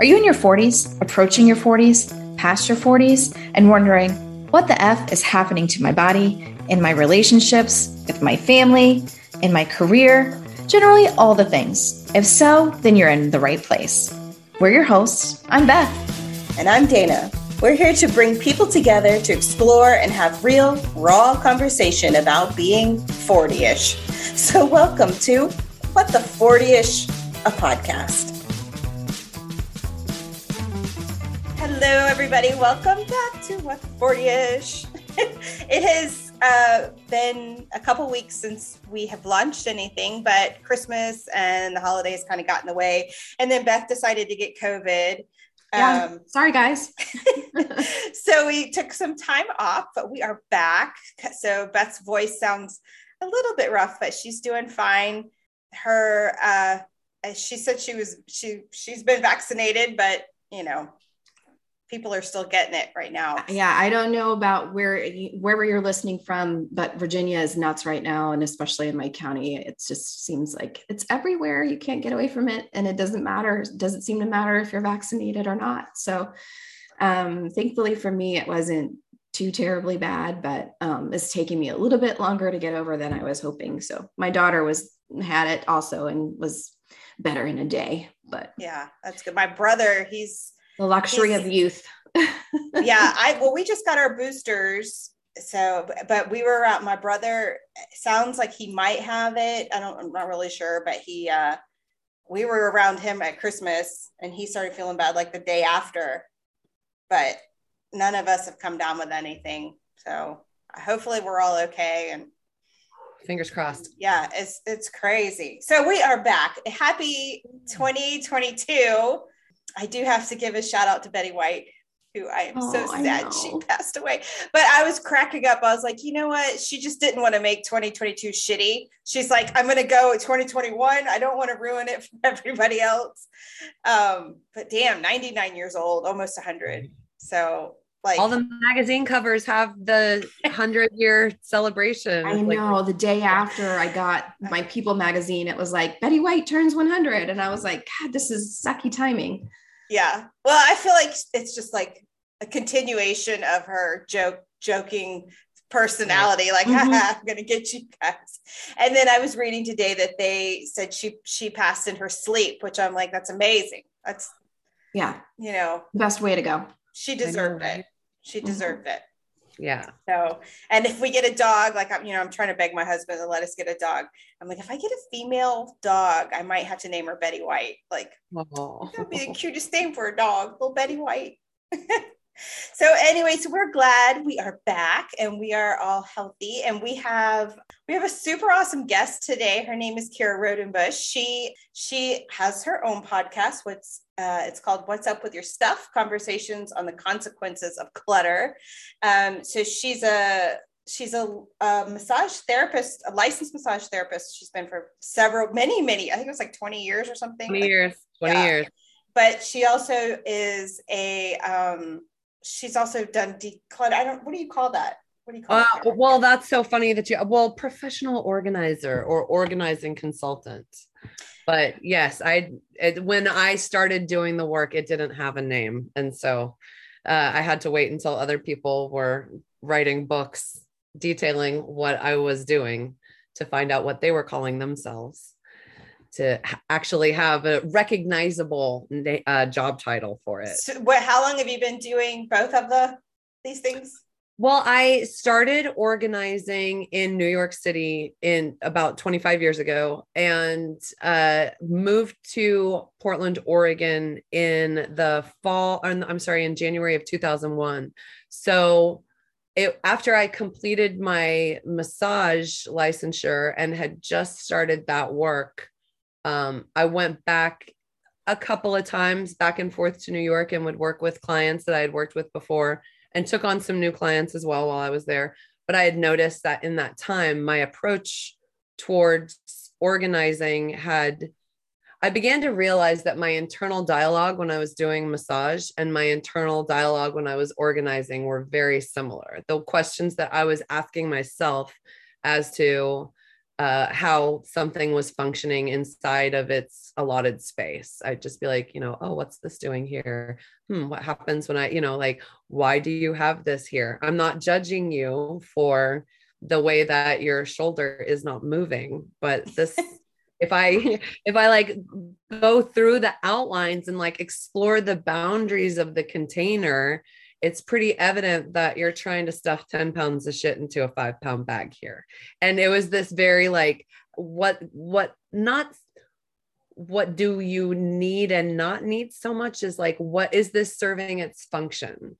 Are you in your 40s, approaching your 40s, past your 40s, and wondering what the F is happening to my body, in my relationships, with my family, in my career, generally all the things? If so, then you're in the right place. We're your hosts. I'm Beth. And I'm Dana. We're here to bring people together to explore and have real, raw conversation about being 40 ish. So, welcome to What the 40 ish, a podcast. Hello, everybody. Welcome back to What the 40 ish. it has uh, been a couple weeks since we have launched anything, but Christmas and the holidays kind of got in the way. And then Beth decided to get COVID. Yeah, um, sorry, guys. so we took some time off, but we are back. So Beth's voice sounds a little bit rough, but she's doing fine. Her, uh, she said she was she she's been vaccinated, but you know people are still getting it right now. Yeah, I don't know about where wherever you're listening from, but Virginia is nuts right now, and especially in my county, it just seems like it's everywhere. You can't get away from it, and it doesn't matter. It doesn't seem to matter if you're vaccinated or not. So, um, thankfully for me, it wasn't too terribly bad, but um, it's taking me a little bit longer to get over than I was hoping. So, my daughter was had it also and was better in a day. But yeah, that's good. My brother, he's the luxury of youth. yeah, I well, we just got our boosters. So, but we were out. My brother sounds like he might have it. I don't. I'm not really sure, but he. uh We were around him at Christmas, and he started feeling bad like the day after. But none of us have come down with anything. So hopefully we're all okay. And fingers crossed. Yeah, it's it's crazy. So we are back. Happy 2022. I do have to give a shout out to Betty White, who I am oh, so sad she passed away. But I was cracking up. I was like, you know what? She just didn't want to make 2022 shitty. She's like, I'm going to go 2021. I don't want to ruin it for everybody else. Um, but damn, 99 years old, almost 100. So like all the magazine covers have the 100 year celebration. I know. Like, the day after I got my People magazine, it was like Betty White turns 100. And I was like, God, this is sucky timing. Yeah. Well, I feel like it's just like a continuation of her joke, joking personality like mm-hmm. i'm gonna get you guys and then i was reading today that they said she she passed in her sleep which i'm like that's amazing that's yeah you know best way to go she deserved know, right? it she mm-hmm. deserved mm-hmm. it yeah. So, and if we get a dog, like I'm, you know, I'm trying to beg my husband to let us get a dog. I'm like, if I get a female dog, I might have to name her Betty White. Like, oh. that'd be the cutest name for a dog, little Betty White. so anyway so we're glad we are back and we are all healthy and we have we have a super awesome guest today her name is kira rodenbush she she has her own podcast what's uh, it's called what's up with your stuff conversations on the consequences of clutter um, so she's a she's a, a, massage therapist, a licensed massage therapist. She's been for several, many, many, I think it was like 20 years or something. 20 like, years, 20 yeah. years. But she also is a um, she's also done declutter. I don't. What do you call that? What do you call uh, that? Well, that's so funny that you. Well, professional organizer or organizing consultant. But yes, I it, when I started doing the work, it didn't have a name, and so uh, I had to wait until other people were writing books detailing what I was doing to find out what they were calling themselves to actually have a recognizable uh, job title for it. So what, how long have you been doing both of the these things? Well, I started organizing in New York City in about 25 years ago and uh, moved to Portland, Oregon in the fall. I'm sorry, in January of 2001. So it, after I completed my massage licensure and had just started that work, um, I went back a couple of times back and forth to New York and would work with clients that I had worked with before and took on some new clients as well while I was there. But I had noticed that in that time, my approach towards organizing had, I began to realize that my internal dialogue when I was doing massage and my internal dialogue when I was organizing were very similar. The questions that I was asking myself as to, uh, how something was functioning inside of its allotted space. I'd just be like, you know, oh, what's this doing here? Hmm, what happens when I, you know, like, why do you have this here? I'm not judging you for the way that your shoulder is not moving, but this. if i if i like go through the outlines and like explore the boundaries of the container it's pretty evident that you're trying to stuff 10 pounds of shit into a five pound bag here. And it was this very like, what, what, not what do you need and not need so much is like, what is this serving its function?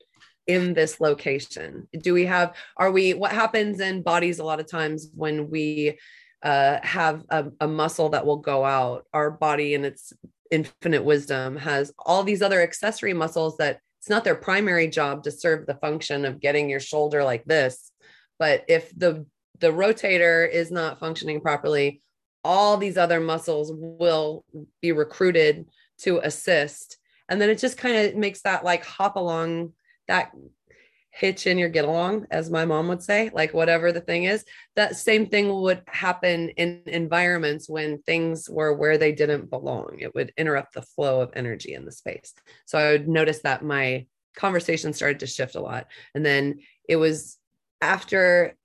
in this location do we have are we what happens in bodies a lot of times when we uh, have a, a, muscle that will go out our body and its infinite wisdom has all these other accessory muscles that it's not their primary job to serve the function of getting your shoulder like this but if the the rotator is not functioning properly all these other muscles will be recruited to assist. And then it just kind of makes that like hop along that hitch in your get along, as my mom would say, like whatever the thing is. That same thing would happen in environments when things were where they didn't belong. It would interrupt the flow of energy in the space. So I would notice that my conversation started to shift a lot. And then it was after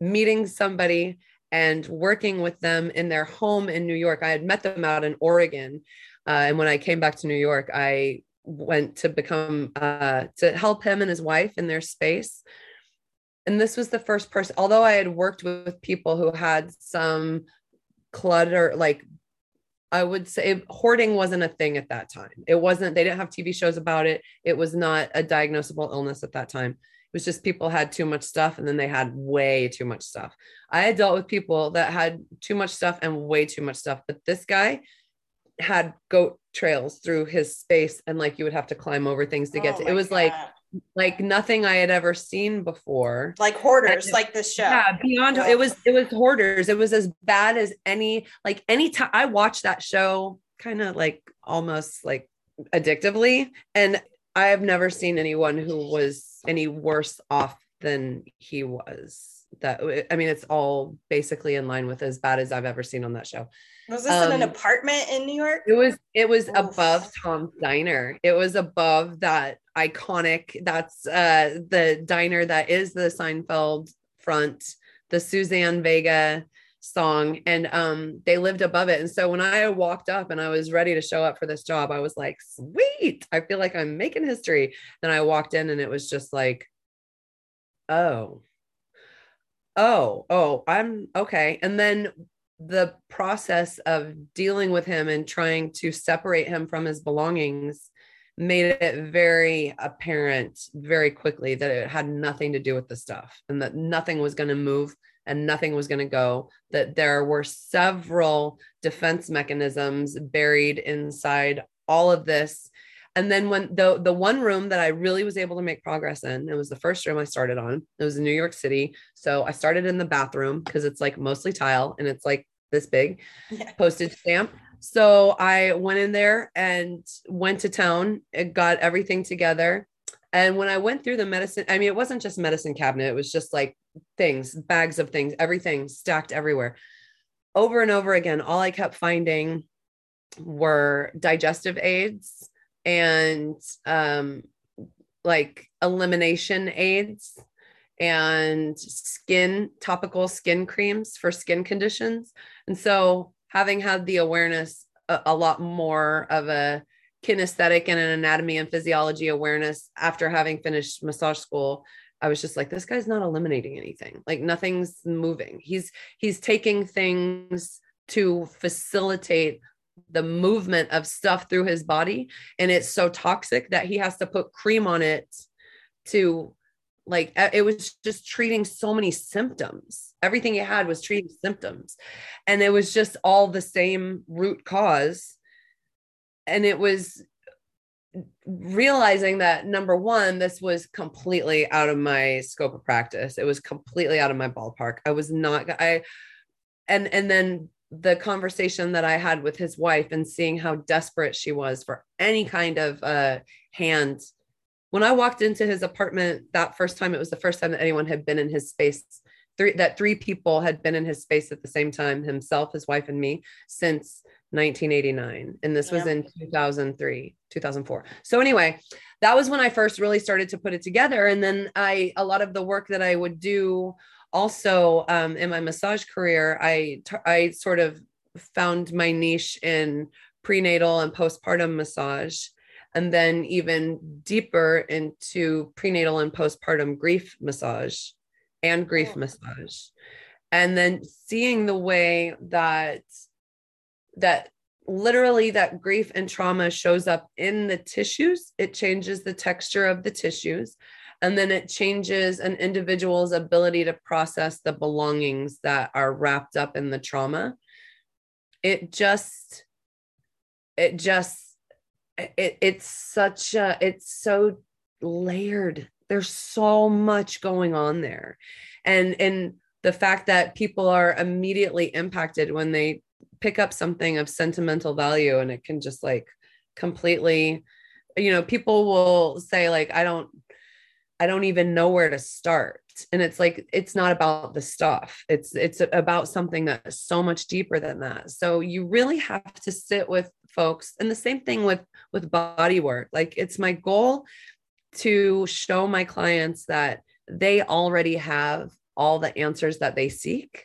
meeting somebody and working with them in their home in New York. I had met them out in Oregon. Uh, and when I came back to New York, I went to become uh, to help him and his wife in their space. And this was the first person although i had worked with people who had some clutter like i would say hoarding wasn't a thing at that time. It wasn't they didn't have tv shows about it. It was not a diagnosable illness at that time. It was just people had too much stuff and then they had way too much stuff. I had dealt with people that had too much stuff and way too much stuff but this guy had goat trails through his space and like you would have to climb over things to get oh to it was God. like like nothing I had ever seen before. Like hoarders, like the show. Yeah, beyond it was it was hoarders. It was as bad as any like any time I watched that show kind of like almost like addictively and I have never seen anyone who was any worse off than he was. That I mean it's all basically in line with as bad as I've ever seen on that show. Was this um, in an um, apartment in New York? It was. It was Oof. above Tom's Diner. It was above that iconic. That's uh the diner that is the Seinfeld front, the Suzanne Vega song, and um they lived above it. And so when I walked up and I was ready to show up for this job, I was like, sweet. I feel like I'm making history. Then I walked in and it was just like, oh oh oh i'm okay and then the process of dealing with him and trying to separate him from his belongings made it very apparent very quickly that it had nothing to do with the stuff and that nothing was going to move and nothing was going to go that there were several defense mechanisms buried inside all of this and then when the the one room that I really was able to make progress in, it was the first room I started on. It was in New York City. So I started in the bathroom because it's like mostly tile and it's like this big yeah. postage stamp. So I went in there and went to town, it got everything together. And when I went through the medicine, I mean, it wasn't just medicine cabinet, it was just like things, bags of things, everything stacked everywhere. Over and over again, all I kept finding were digestive aids and um, like elimination aids and skin topical skin creams for skin conditions. And so, having had the awareness a, a lot more of a kinesthetic and an anatomy and physiology awareness after having finished massage school, I was just like, this guy's not eliminating anything. Like nothing's moving. He's he's taking things to facilitate the movement of stuff through his body and it's so toxic that he has to put cream on it to like it was just treating so many symptoms. Everything he had was treating symptoms. And it was just all the same root cause. And it was realizing that number one this was completely out of my scope of practice. It was completely out of my ballpark. I was not i and and then the conversation that I had with his wife and seeing how desperate she was for any kind of uh, hand. When I walked into his apartment that first time, it was the first time that anyone had been in his space. Three that three people had been in his space at the same time himself his wife and me since 1989 and this was in 2003 2004 so anyway that was when i first really started to put it together. And then i a lot of the work that i would do also um, in my massage career i i sort of found my niche in prenatal and postpartum massage and then even deeper into prenatal and postpartum grief massage and grief oh. massage and then seeing the way that that literally that grief and trauma shows up in the tissues it changes the texture of the tissues and then it changes an individual's ability to process the belongings that are wrapped up in the trauma. It just it just it, it's such a it's so layered. There's so much going on there. And and the fact that people are immediately impacted when they pick up something of sentimental value and it can just like completely you know people will say like i don't i don't even know where to start. And it's like it's not about the stuff. It's it's about something that's so much deeper than that. So you really have to sit with folks. And the same thing with with body work. Like it's my goal to show my clients that they already have all the answers that they seek.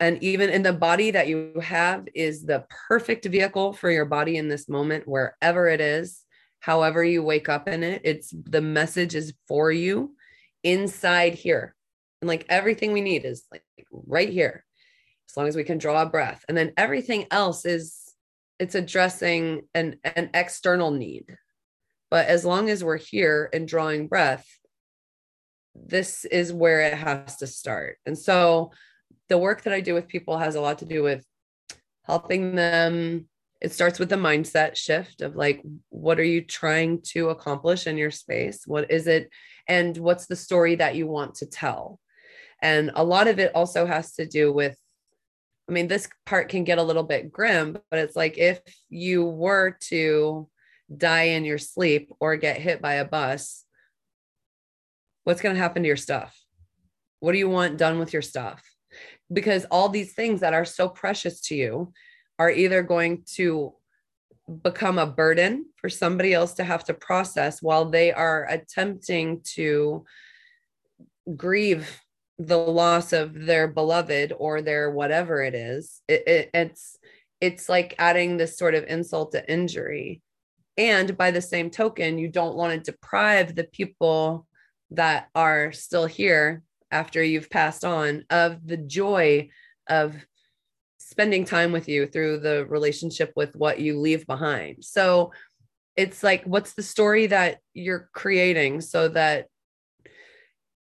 And even in the body that you have is the perfect vehicle for your body in this moment wherever it is however you wake up in it it's the message is for you inside here. And like everything we need is like right here as long as we can draw a breath. And then everything else is it's addressing an an external need. But as long as we're here and drawing breath this is where it has to start. And so the work that I do with people has a lot to do with helping them. It starts with the mindset shift of like, what are you trying to accomplish in your space? What is it? And what's the story that you want to tell? And a lot of it also has to do with, I mean, this part can get a little bit grim, but it's like if you were to die in your sleep or get hit by a bus, what's going to happen to your stuff? What do you want done with your stuff? because all these things that are so precious to you are either going to become a burden for somebody else to have to process while they are attempting to grieve the loss of their beloved or their whatever it is it, it, it's it's like adding this sort of insult to injury. And by the same token you don't want to deprive the people that are still here after you've passed on of the joy of spending time with you through the relationship with what you leave behind. So it's like what's the story that you're creating so that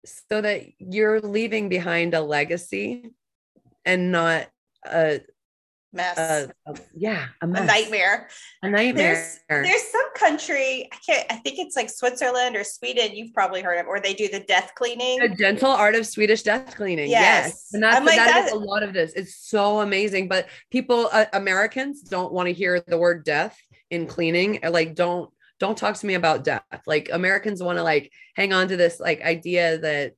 so that you're leaving behind a legacy and not a mess. Uh, yeah, a, a, nightmare. A nightmare. There's, there's some country, I can't, I think it's like Switzerland or Sweden. You've probably heard of, where they do the death cleaning. The gentle art of Swedish death cleaning. Yes, yes. and that's like, that that is a lot of this. It's so amazing, but people, uh, Americans, don't want to hear the word death in cleaning. Like, don't don't talk to me about death. Like Americans want to like hang on to this like idea that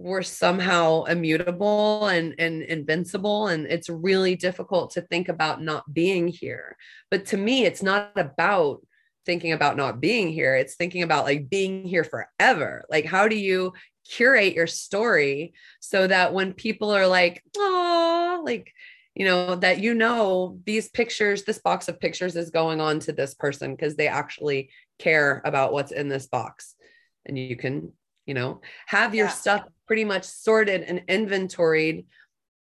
we're somehow immutable and, and invincible and it's really difficult to think about not being here. But to me it's not about thinking about not being here. It's thinking about like being here forever. Like how do you curate your story so that when people are like oh like you know that you know these pictures this box of pictures is going on to this person because they actually care about what's in this box. And you can you know have your yeah. stuff pretty much sorted and inventoried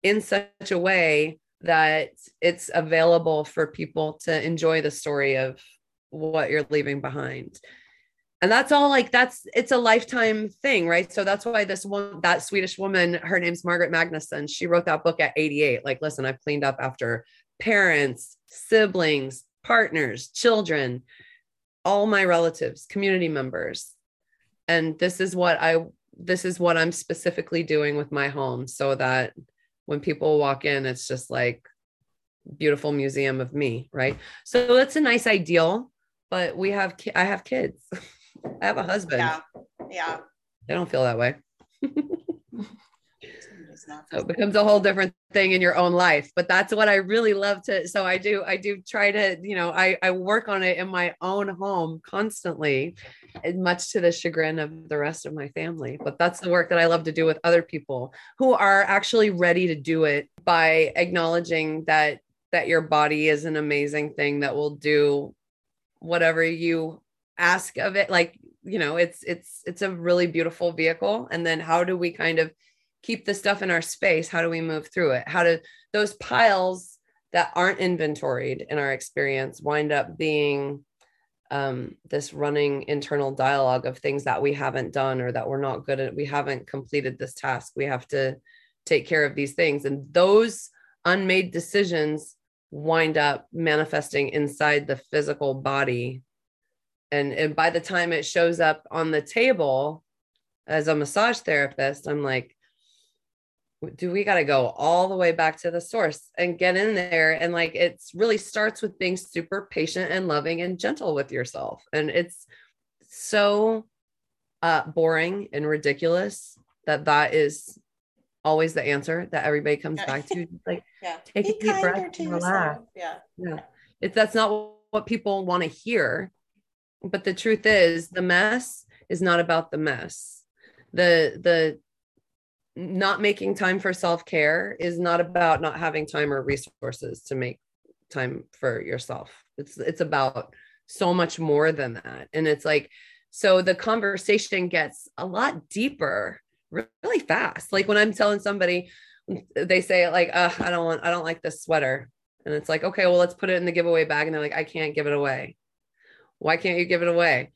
in such a way that it's available for people to enjoy the story of what you're leaving behind. And that's all like that's it's a lifetime thing right? So that's why this one that swedish woman her name's margaret magnusson she wrote that book at 88 like listen i've cleaned up after parents siblings partners children all my relatives community members and this is what i this is what I'm specifically doing with my home so that when people walk in, it's just like beautiful museum of me, right? So that's a nice ideal, but we have I have kids. I have a husband. Yeah. Yeah. They don't feel that way. so. It becomes a whole different thing in your own life but that's what i really love to so i do i do try to you know i i work on it in my own home constantly much to the chagrin of the rest of my family but that's the work that i love to do with other people who are actually ready to do it by acknowledging that that your body is an amazing thing that will do whatever you ask of it. Like you know it's it's it's a really beautiful vehicle and then how do we kind of keep the stuff in our space how do we move through it? How do those piles that aren't inventoried in our experience wind up being um, this running internal dialogue of things that we haven't done or that we're not good at? We haven't completed this task. We have to take care of these things. And those unmade decisions wind up manifesting inside the physical body. And, and by the time it shows up on the table as a massage therapist i'm like do we got to go all the way back to the source and get in there and like it's really starts with being super patient and loving and gentle with yourself and it's so uh boring and ridiculous that that is always the answer that everybody comes back to like yeah. take Be a deep breath to and relax. Yeah. Yeah. It's that's not what people want to hear but the truth is the mess is not about the mess. The the not making time for self-care is not about not having time or resources to make time for yourself. It's it's about so much more than that. And it's like so the conversation gets a lot deeper really fast. Like when i'm telling somebody they say like i don't want i don't like this sweater. And it's like okay well let's put it in the giveaway bag. And they're like i can't give it away. Why can't you give it away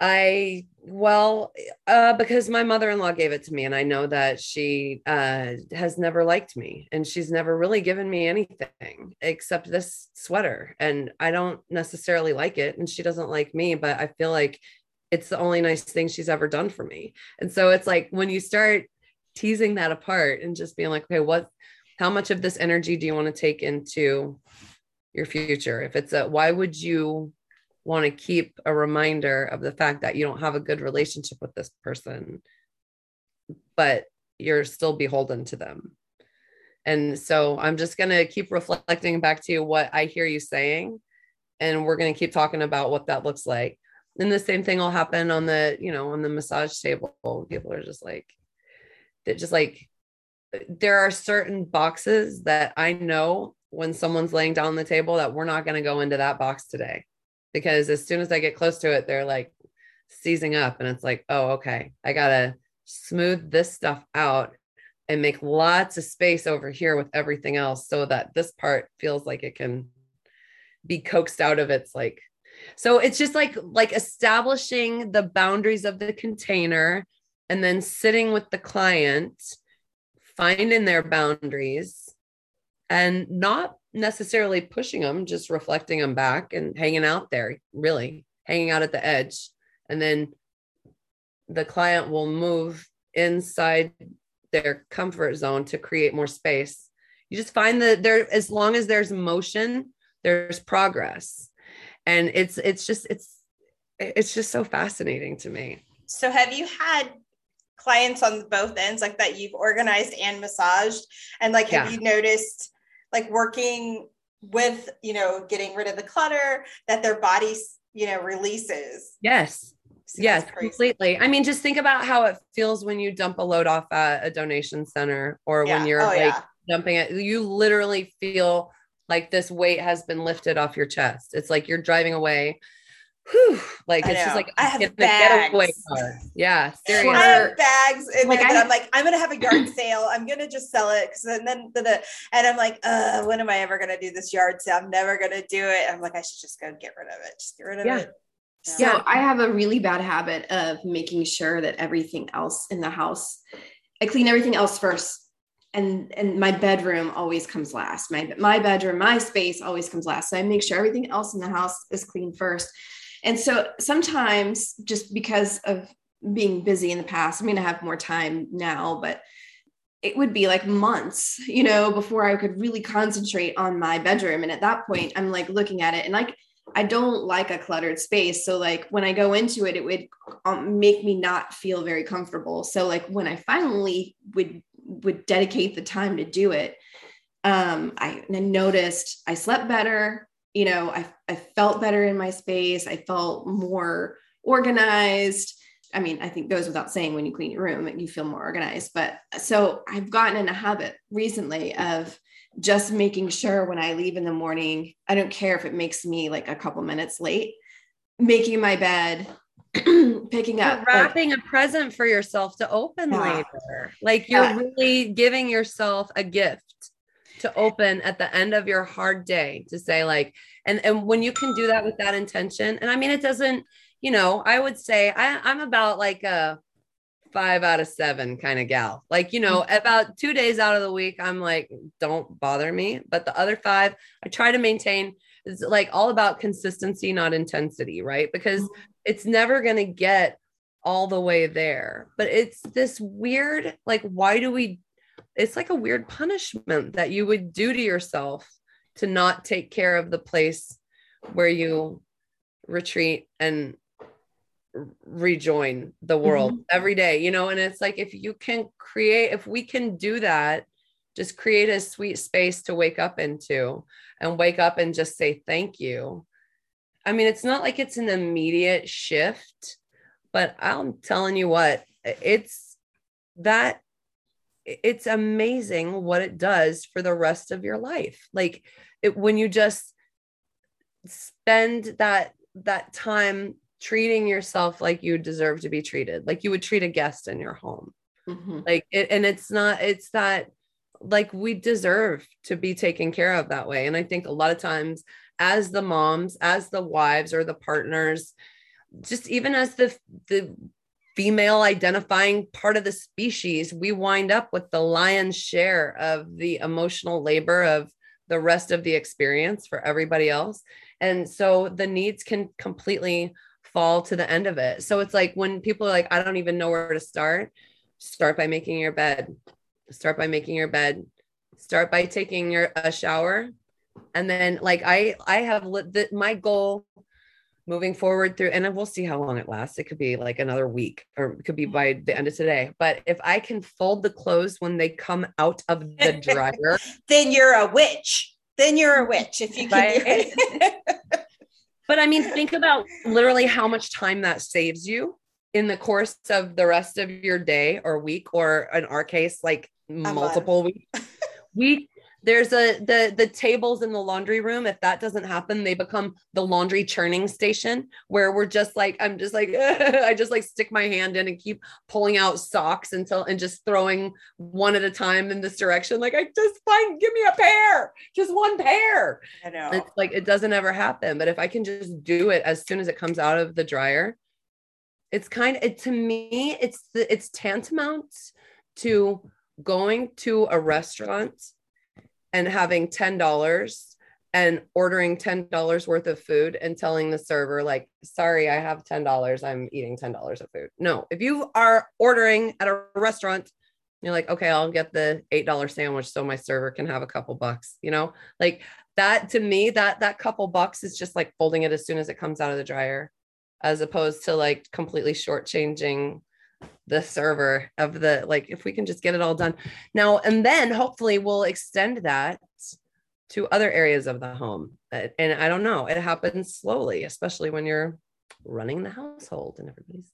i well uh because my mother-in-law gave it to me and i know that she uh has never liked me and she's never really given me anything except this sweater and i don't necessarily like it and she doesn't like me but i feel like it's the only nice thing she's ever done for me. And so it's like when you start teasing that apart and just being like okay what how much of this energy do you want to take into your future? If it's a why would you want to keep a reminder of the fact that you don't have a good relationship with this person, but you're still beholden to them. And so I'm just going to keep reflecting back to you what I hear you saying. And we're going to keep talking about what that looks like. And the same thing will happen on the, you know, on the massage table. People are just like, that just like, there are certain boxes that I know when someone's laying down the table that we're not going to go into that box today because as soon as I get close to it, they're like seizing up. And it's like, oh, okay, I got to smooth this stuff out and make lots of space over here with everything else so that this part feels like it can be coaxed out of its like so it's just like like establishing the boundaries of the container and then sitting with the client finding their boundaries and not necessarily pushing them, just reflecting them back and hanging out there, really hanging out at the edge. And then the client will move inside their comfort zone to create more space. You just find that there, as long as there's motion, there's progress. And it's, it's just, it's, it's just so fascinating to me. So have you had clients on both ends like that you've organized and massaged? And like, have yeah. you noticed like working with you know getting rid of the clutter that their body you know releases. Yes. So yes completely. I mean just think about how it feels when you dump a load off at a donation center or yeah. when you're oh, like yeah. dumping it. You literally feel like this weight has been lifted off your chest. It's like you're driving away whew, like it's just like I have bags. Yeah, seriously. I have bags in like, there I, am like, I'm gonna have a yard sale. I'm gonna just sell it because and then the, the and I'm like, uh, when am I ever gonna do this yard sale? I'm never gonna do it. I'm like, I should just go get rid of it. Just get rid of yeah. it. Yeah. So I have a really bad habit of making sure that everything else in the house, I clean everything else first. And and my bedroom always comes last. My my bedroom, my space always comes last. So I make sure everything else in the house is clean first. And so sometimes just because of being busy in the past, I mean, I have more time now, but it would be like months, you know, before I could really concentrate on my bedroom. And at that point, I'm like looking at it and like, I don't like a cluttered space. So, like, when I go into it, it would um, make me not feel very comfortable. So, like, when I finally would would dedicate the time to do it, um, I noticed I slept better. You know, I, I felt better in my space. I felt more organized. I mean, I think goes without saying when you clean your room and you feel more organized. But so I've gotten in a habit recently of just making sure when I leave in the morning, I don't care if it makes me like a couple minutes late, making my bed, picking up you're wrapping like, a present for yourself to open yeah. later. Like you're yeah. really giving yourself a gift to open at the end of your hard day to say like and and when you can do that with that intention and i mean it doesn't you know, I would say I, I'm about like a five out of seven kind of gal. Like, you know, mm-hmm. about two days out of the week, I'm like, don't bother me. But the other five, I try to maintain. It's like all about consistency, not intensity, right? Because mm-hmm. it's never going to get all the way there. But it's this weird, like, why do we? It's like a weird punishment that you would do to yourself to not take care of the place where you retreat and rejoin the world mm-hmm. every day, you know? And it's like, if you can create, if we can do that, just create a sweet space to wake up into and wake up and just say thank you. I mean, it's not like it's an immediate shift, but I'm telling you what, it's that it's amazing what it does for the rest of your life. Like it, when you just spend that that time treating yourself like you deserve to be treated, like you would treat a guest in your home. Mm-hmm. Like it, and it's not, it's that like we deserve to be taken care of that way. And I think a lot of times, as the moms, as the wives or the partners, just even as the the female identifying part of the species, we wind up with the lion's share of the emotional labor of the rest of the experience for everybody else. And so the needs can completely fall to the end of it. So it's like when people are like, I don't even know where to start, start by making your bed. Start by making your bed. Start by taking your a shower. And then like I I have lit my goal moving forward through and we'll see how long it lasts. It could be like another week or it could be mm-hmm. by the end of today. But if I can fold the clothes when they come out of the dryer, then you're a witch. Then you're a witch if you can. Right? But I mean, think about literally how much time that saves you in the course of the rest of your day or week, or in our case, like multiple weeks. week there's a the the tables in the laundry room if that doesn't happen they become the laundry churning station where we're just like i'm just like i just like stick my hand in and keep pulling out socks until and just throwing one at a time in this direction. Like i just find give me a pair just one pair. I know. It's like it doesn't ever happen but if i can just do it as soon as it comes out of the dryer it's kind of it to me it's the, it's tantamount to going to a restaurant and having $10 and ordering $10 worth of food and telling the server like sorry i have $10 i'm eating $10 of food. No if you are ordering at a restaurant you're like okay i'll get the $8 sandwich so my server can have a couple bucks you know? Like that to me that that couple bucks is just like folding it as soon as it comes out of the dryer as opposed to like completely shortchanging the server of the like if we can just get it all done. Now and then hopefully we'll extend that to other areas of the home. And i don't know it happens slowly especially when you're running the household and everybody's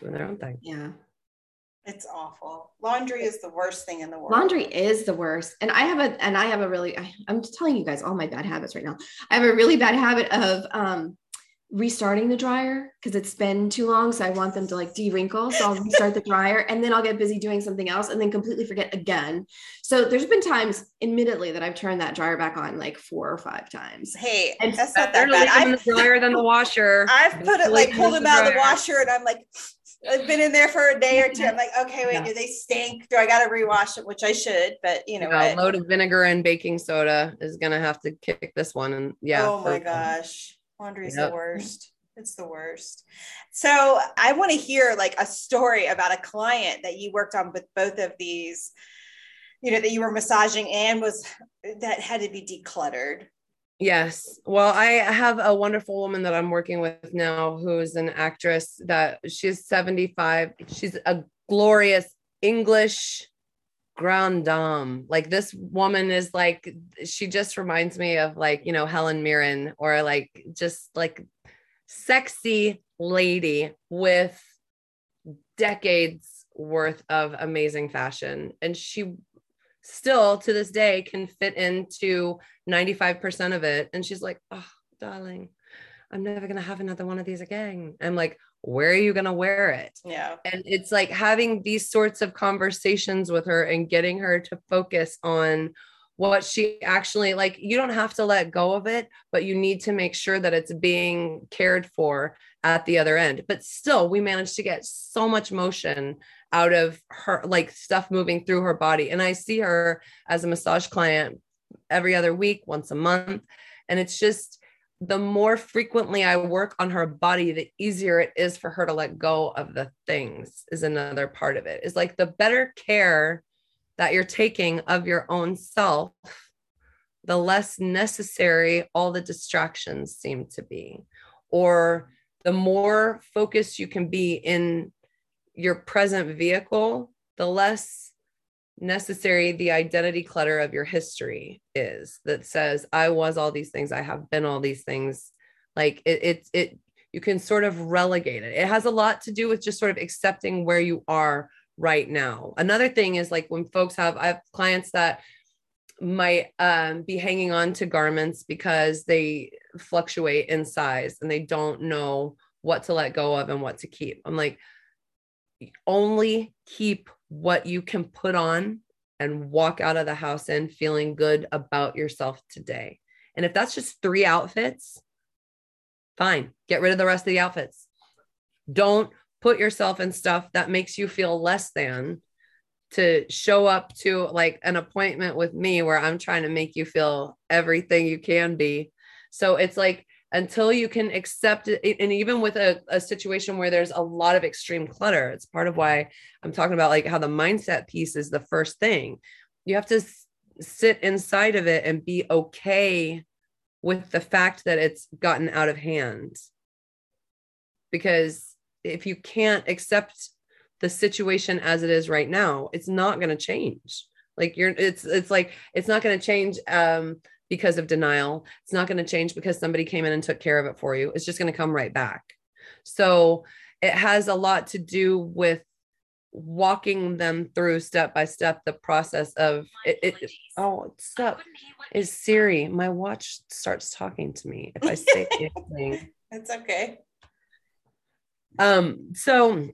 doing their own thing. Yeah. It's awful. Laundry is the worst thing in the world. Laundry is the worst. And i have a and i have a really I, i'm telling you guys all my bad habits right now. I have a really bad habit of um restarting the dryer because it's been too long. So I want them to like de-wrinkle. So I'll restart the dryer and then I'll get busy doing something else and then completely forget again. So there's been times, admittedly, that I've turned that dryer back on like four or five times. Hey, and that's not that bad. I'm the dryer than the washer. I've put it like pulled them out of the washer and I'm like, I've been in there for a day or two. I'm like, okay, wait, yeah. do they stink? Do I got to rewash it? Which I should, but you know, a load of vinegar and baking soda is gonna have to kick this one. And yeah. Oh my um, gosh. Laundry is yep. the worst. It's the worst. So I want to hear like a story about a client that you worked on with both of these, you know, that you were massaging and was that had to be decluttered. Yes. Well, I have a wonderful woman that I'm working with now who's an actress that she's 75. She's a glorious English grand dame. Like this woman is like, she just reminds me of like, you know, Helen Mirren or like just like sexy lady with decades worth of amazing fashion. And she still to this day can fit into 95% of it. And she's like, oh, darling, I'm never going to have another one of these again. I'm like, where are you going to wear it? Yeah. And it's like having these sorts of conversations with her and getting her to focus on what she actually like. You don't have to let go of it, but you need to make sure that it's being cared for at the other end. But still, we managed to get so much motion out of her, like stuff moving through her body. And I see her as a massage client every other week, once a month. And it's just, the more frequently I work on her body, the easier it is for her to let go of the things, is another part of it. Is like the better care that you're taking of your own self, the less necessary all the distractions seem to be, or the more focused you can be in your present vehicle, the less necessary the identity clutter of your history is that says i was all these things. I have been all these things. Like it, it it you can sort of relegate it. It has a lot to do with just sort of accepting where you are right now. Another thing is like when folks have i have clients that might um, be hanging on to garments because they fluctuate in size and they don't know what to let go of and what to keep. I'm like only keep what you can put on and walk out of the house in feeling good about yourself today. And if that's just three outfits, fine, get rid of the rest of the outfits. Don't put yourself in stuff that makes you feel less than to show up to like an appointment with me where I'm trying to make you feel everything you can be. So it's like until you can accept it and even with a, a situation where there's a lot of extreme clutter it's part of why i'm talking about like how the mindset piece is the first thing. You have to s- sit inside of it and be okay with the fact that it's gotten out of hand. Because if you can't accept the situation as it is right now it's not going to change. Like you're it's it's like it's not going to change um because of denial. It's not going to change because somebody came in and took care of it for you. It's just going to come right back. So it has a lot to do with walking them through step by step the process of it, it oh stop is siri my watch starts talking to me if i say anything it's okay um so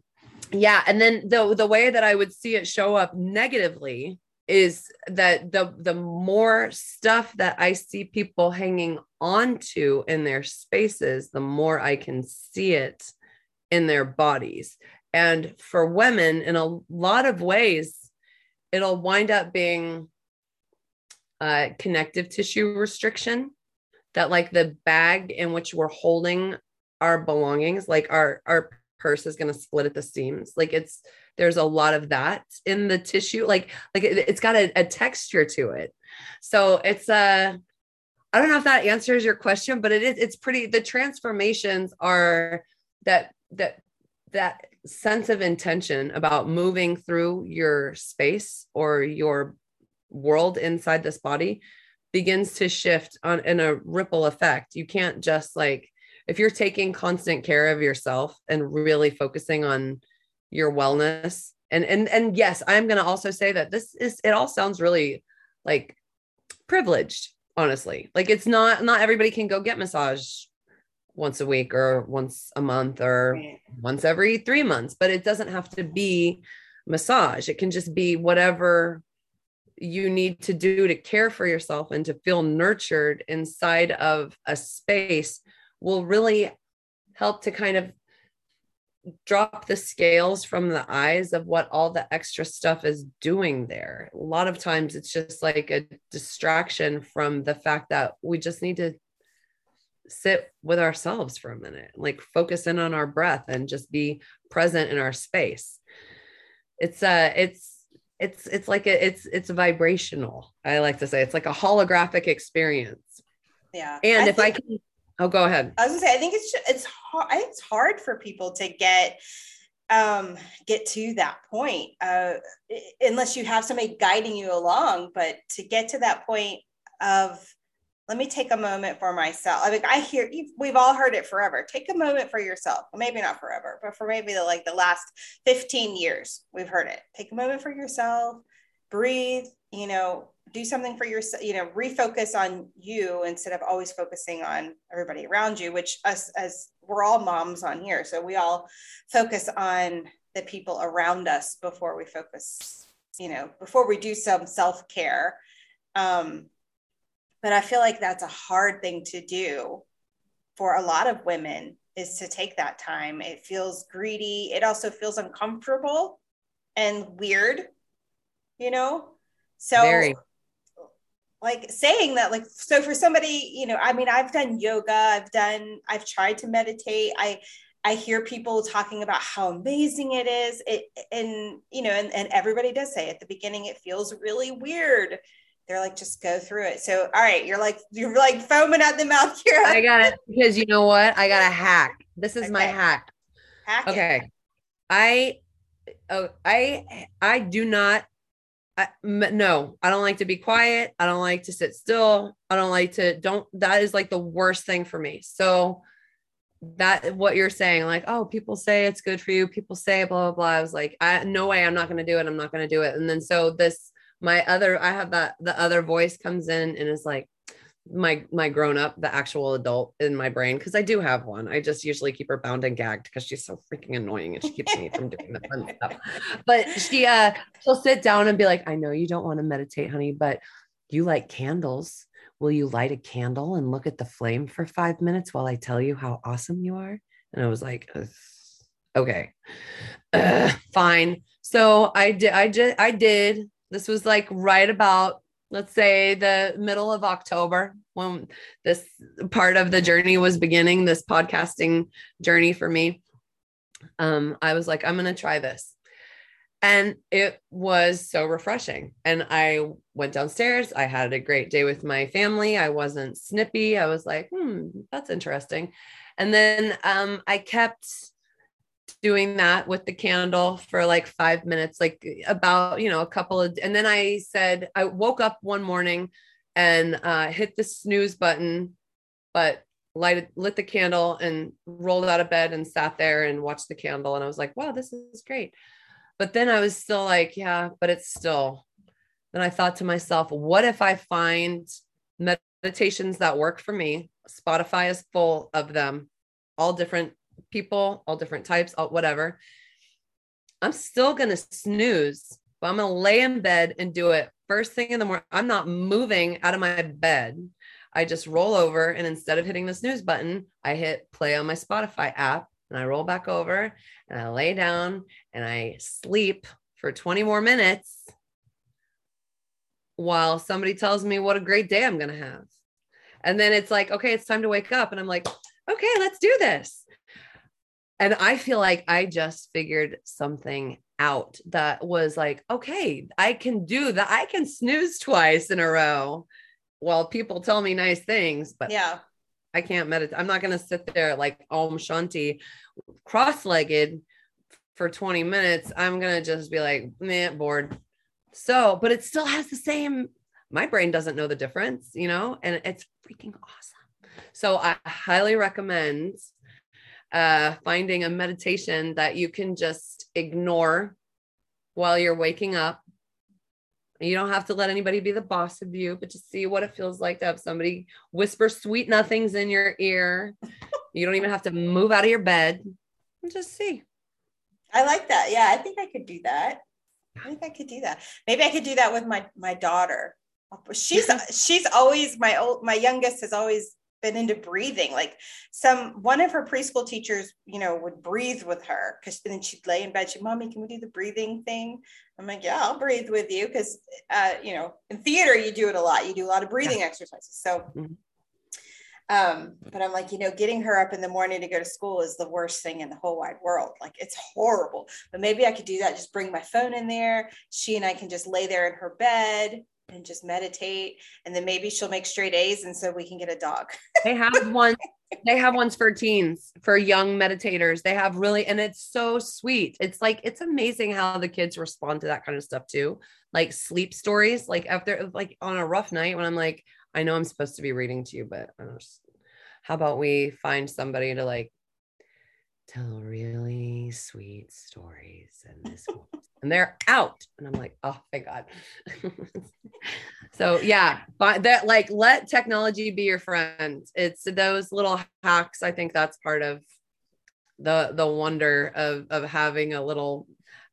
yeah and then the the way that i would see it show up negatively is that the the more stuff that I see people hanging on to in their spaces, the more I can see it in their bodies. And for women, in a lot of ways, it'll wind up being uh, connective tissue restriction. That like the bag in which we're holding our belongings, like our our purse is going to split at the seams. Like it's there's a lot of that in the tissue like like it, has got a, a, texture to it. So it's a uh, don't know if that answers your question but it is it's pretty the transformations are that that that sense of intention about moving through your space or your world inside this body begins to shift on in a ripple effect. You can't just like if you're taking constant care of yourself and really focusing on your wellness. And and and yes i'm going to also say that this is it all sounds really like privileged honestly. Like it's not not everybody can go get massage once a week or once a month or right. once every 3 months but it doesn't have to be massage. It can just be whatever you need to do to care for yourself and to feel nurtured inside of a space will really help to kind of drop the scales from the eyes of what all the extra stuff is doing there. A lot of times it's just like a distraction from the fact that we just need to sit with ourselves for a minute, like focus in on our breath and just be present in our space. It's uh it's it's it's like a, it's it's vibrational. I like to say it's like a holographic experience. Yeah. And I if think- I can Oh, go ahead. I was gonna say, I think it's just, it's hard. I think it's hard for people to get um, get to that point uh, unless you have somebody guiding you along. But to get to that point of, let me take a moment for myself. I mean, I hear we've all heard it forever. Take a moment for yourself. Well, maybe not forever, but for maybe the, like the last 15 years, we've heard it. Take a moment for yourself, breathe, you know, do something for yourself, you know, refocus on you instead of always focusing on everybody around you, which us as we're all moms on here. So we all focus on the people around us before we focus, you know, before we do some self care. Um, but I feel like that's a hard thing to do for a lot of women is to take that time. It feels greedy. It also feels uncomfortable and weird, you know? So Very. like saying that like so for somebody you know i mean i've done yoga i've done i've tried to meditate. I i hear people talking about how amazing it is. It and you know and, and everybody does say at the beginning it feels really weird. They're like just go through it. So all right you're like you're like foaming at the mouth here. I got it. Because you know what? I got a hack. This is okay. my hack, hack okay. It. i oh i i do not I, no, I don't like to be quiet. I don't like to sit still. I don't like to don't that is like the worst thing for me. So that what you're saying like oh people say it's good for you people say blah blah blah i was like i no way i'm not to do it i'm not to do it and then so this my other i have that the other voice comes in and is like my my grown up, the actual adult in my brain, because I do have one. I just usually keep her bound and gagged because she's so freaking annoying and she keeps me from doing the fun stuff. But she uh she'll sit down and be like, I know you don't want to meditate, honey, but you like candles. Will you light a candle and look at the flame for five minutes while I tell you how awesome you are? And I was like, okay, uh, fine. So I did, I did, I did. This was like right about let's say the middle of October when this part of the journey was beginning, this podcasting journey for me. Um, I was like, I'm going to try this. And it was so refreshing. And I went downstairs. I had a great day with my family. I wasn't snippy. I was like, hmm, that's interesting. And then um, I kept doing that with the candle for like five minutes, like about, you know, a couple of, and then I said, I woke up one morning and uh, hit the snooze button, but lighted, lit the candle and rolled out of bed and sat there and watched the candle. And I was like, wow, this is great. But then I was still like, yeah, but it's still, then I thought to myself, what if I find meditations that work for me? Spotify is full of them, all different people, all different types, all, whatever. I'm still going to snooze, but I'm going to lay in bed and do it first thing in the morning. I'm not moving out of my bed. I just roll over and instead of hitting the snooze button, I hit play on my Spotify app and I roll back over and I lay down and I sleep for 20 more minutes while somebody tells me what a great day I'm going to have. And then it's like, okay, it's time to wake up. And I'm like, okay, let's do this. And I feel like I just figured something out that was like, okay, I can do that. I can snooze twice in a row while people tell me nice things, but yeah, I can't meditate. I'm not going to sit there like oh, Om Shanti cross legged for 20 minutes. I'm going to just be like, man, bored. So, but it still has the same, my brain doesn't know the difference, you know, and it's freaking awesome. So I highly recommend uh, finding a meditation that you can just ignore while you're waking up. You don't have to let anybody be the boss of you, but just see what it feels like to have somebody whisper sweet nothings in your ear. you don't even have to move out of your bed just see. I like that. Yeah, I think I could do that. I think I could do that. Maybe I could do that with my my daughter. She's she's always my old my youngest has always been into breathing. Like some one of her preschool teachers, you know, would breathe with her because then she'd lay in bed. She'd, mommy, can we do the breathing thing? I'm like, yeah, I'll breathe with you because uh, you know, in theater you do it a lot. You do a lot of breathing yeah. exercises. So mm-hmm. um, but I'm like, you know, getting her up in the morning to go to school is the worst thing in the whole wide world. Like it's horrible. But maybe I could do that, just bring my phone in there. She and I can just lay there in her bed and just meditate and then maybe she'll make straight A's and so we can get a dog. they have one they have ones for teens, for young meditators. They have really, and it's so sweet. It's like, it's amazing how the kids respond to that kind of stuff too. Like sleep stories, like after, like on a rough night when I'm like, I know I'm supposed to be reading to you, but just, how about we find somebody to like tell really sweet stories and this and they're out and i'm like oh my god. So yeah but that like let technology be your friend. It's those little hacks i think that's part of the the wonder of of having a little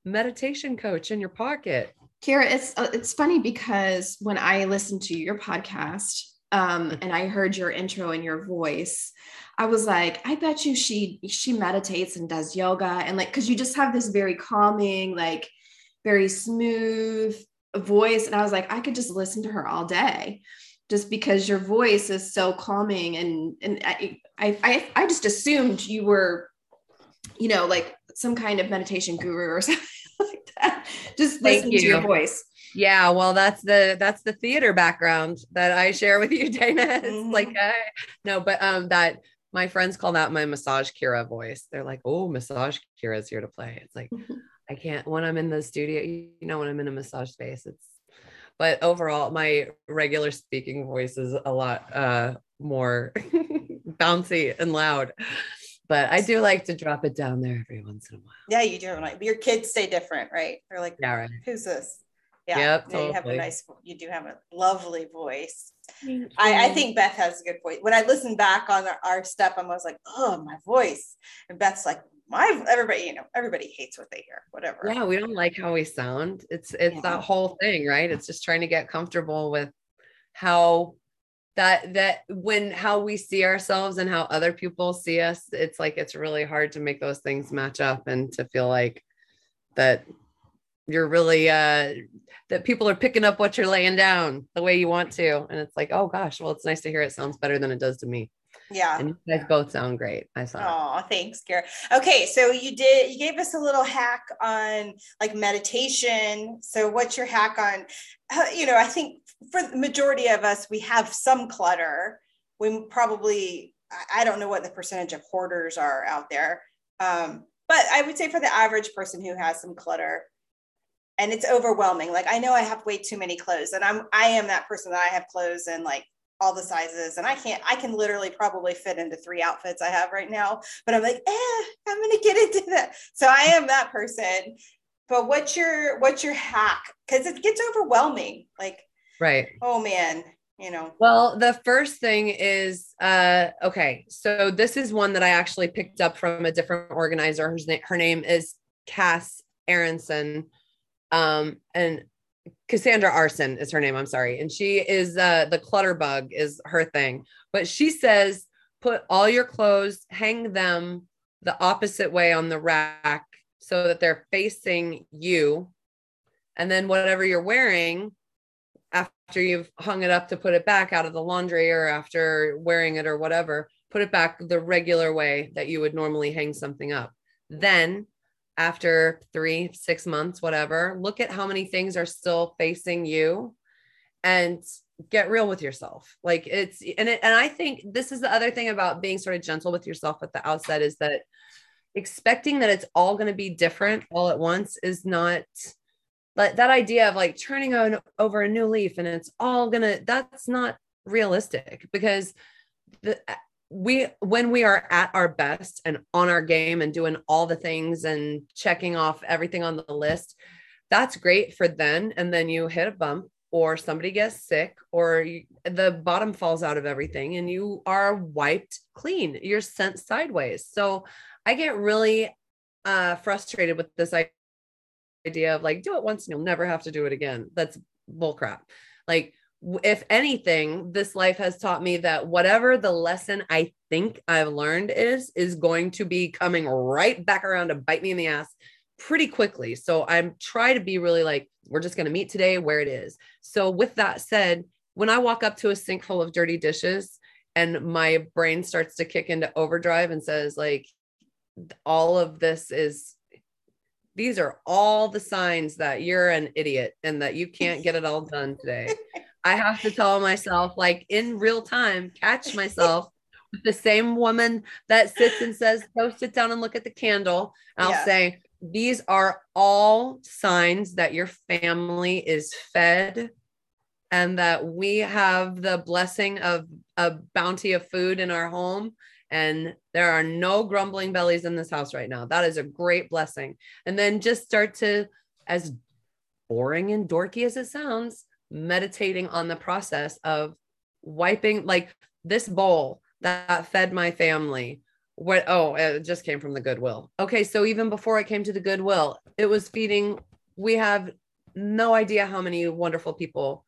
meditation coach in your pocket. Kira it's uh, it's funny because when i listened to your podcast um, and I heard your intro and your voice, I was like, I bet you she she meditates and does yoga and like because you just have this very calming, like very smooth voice, and I was like, I could just listen to her all day, just because your voice is so calming and and I I I just assumed you were, you know, like some kind of meditation guru or something like that. Just listen you. to your voice. Yeah, well, that's the that's the theater background that I share with you, Dana. Mm-hmm. like, uh, no, but um, that my friends call that my massage Kira voice. They're like, "Oh, massage Kira is here to play." It's like mm-hmm. I can't when I'm in the studio. You know, when I'm in a massage space, it's. But overall, my regular speaking voice is a lot uh, more bouncy and loud. But I do like to drop it down there every once in a while. Yeah, you do. Like your kids say different, right? They're like, "Yeah, right. Who's this?" Yeah, yep, totally. you have a nice, you do have a lovely voice. I, I, think Beth has a good voice. When I listen back on our, our step, I was like, oh, my voice. And Beth's like, my everybody, you know, everybody hates what they hear, whatever. Yeah, we don't like how we sound. It's it's yeah. that whole thing, right? It's just trying to get comfortable with how that that when how we see ourselves and how other people see us, it's like it's really hard to make those things match up and to feel like that you're really uh that people are picking up what you're laying down the way you want to. And it's like oh gosh well it's nice to hear it sounds better than it does to me. Yeah. And you guys both sound great i saw. Oh thanks Kara. okay so you did you gave us a little hack on like meditation. So what's your hack on you know i think for the majority of us we have some clutter. We probably i don't know what the percentage of hoarders are out there. Um, but i would say for the average person who has some clutter and it's overwhelming. Like I know I have way too many clothes, and I'm I am that person that I have clothes in like all the sizes, and I can't. I can literally probably fit into three outfits I have right now, but I'm like, eh, I'm gonna get into that. So I am that person. But what's your what's your hack? Because it gets overwhelming. Like, right? Oh man, you know well the first thing is uh okay so this is one that i actually picked up from a different organizer whose name her name is cass aronson um, and Cassandra Aarssen is her name. I'm sorry. And she is uh, the clutter bug is her thing. But she says put all your clothes, hang them the opposite way on the rack so that they're facing you. And then whatever you're wearing after you've hung it up to put it back out of the laundry or after wearing it or whatever, put it back the regular way that you would normally hang something up. Then after three, six months, whatever, look at how many things are still facing you and get real with yourself. Like it's, and it, and I think this is the other thing about being sort of gentle with yourself at the outset is that expecting that it's all going to be different all at once is not like that idea of like turning on over a new leaf and it's all gonna that's not realistic because the we when we are at our best and on our game and doing all the things and checking off everything on the list that's great for then. And then you hit a bump or somebody gets sick or you, the bottom falls out of everything and you are wiped clean. You're sent sideways. So i get really uh, frustrated with this idea of like do it once and you'll never have to do it again. That's bullcrap. Like if anything, this life has taught me that whatever the lesson I think I've learned is, is going to be coming right back around to bite me in the ass pretty quickly. So I'm try to be really like, we're just going to meet today where it is. So with that said, when I walk up to a sink full of dirty dishes and my brain starts to kick into overdrive and says like, all of this is these are all the signs that you're an idiot and that you can't get it all done today. I have to tell myself, like in real time, catch myself with the same woman that sits and says, "Go sit down and look at the candle." I'll yeah. say, "These are all signs that your family is fed." And that we have the blessing of a bounty of food in our home, and there are no grumbling bellies in this house right now. That is a great blessing. And then just start to, as boring and dorky as it sounds, meditating on the process of wiping like this bowl that fed my family what oh it just came from the goodwill. Okay so even before it came to the goodwill it was feeding we have no idea how many wonderful people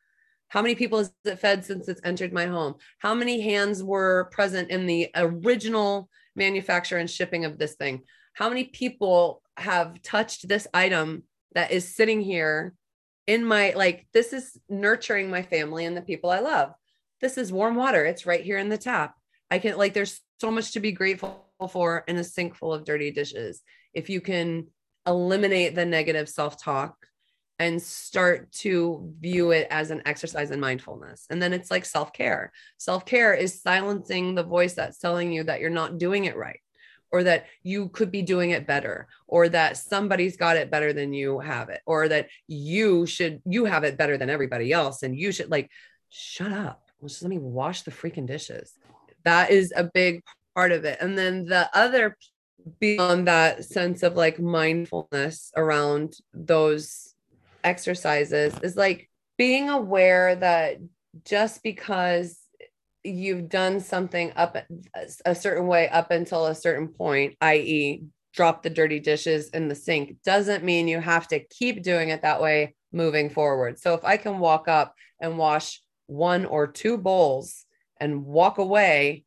how many people has it fed since it's entered my home? How many hands were present in the original manufacture and shipping of this thing? How many people have touched this item that is sitting here in my like this is nurturing my family and the people I love. This is warm water. It's right here in the tap. I can like there's so much to be grateful for in a sink full of dirty dishes. If you can eliminate the negative self-talk and start to view it as an exercise in mindfulness. And then it's like self-care. Self-care is silencing the voice that's telling you that you're not doing it right or that you could be doing it better or that somebody's got it better than you have it or that you should you have it better than everybody else and you should like shut up. Just let me wash the freaking dishes. That is a big part of it. And then the other beyond that sense of like mindfulness around those exercises is like being aware that just because you've done something up a certain way up until a certain point, i.e., drop the dirty dishes in the sink, doesn't mean you have to keep doing it that way moving forward. So if I can walk up and wash one or two bowls and walk away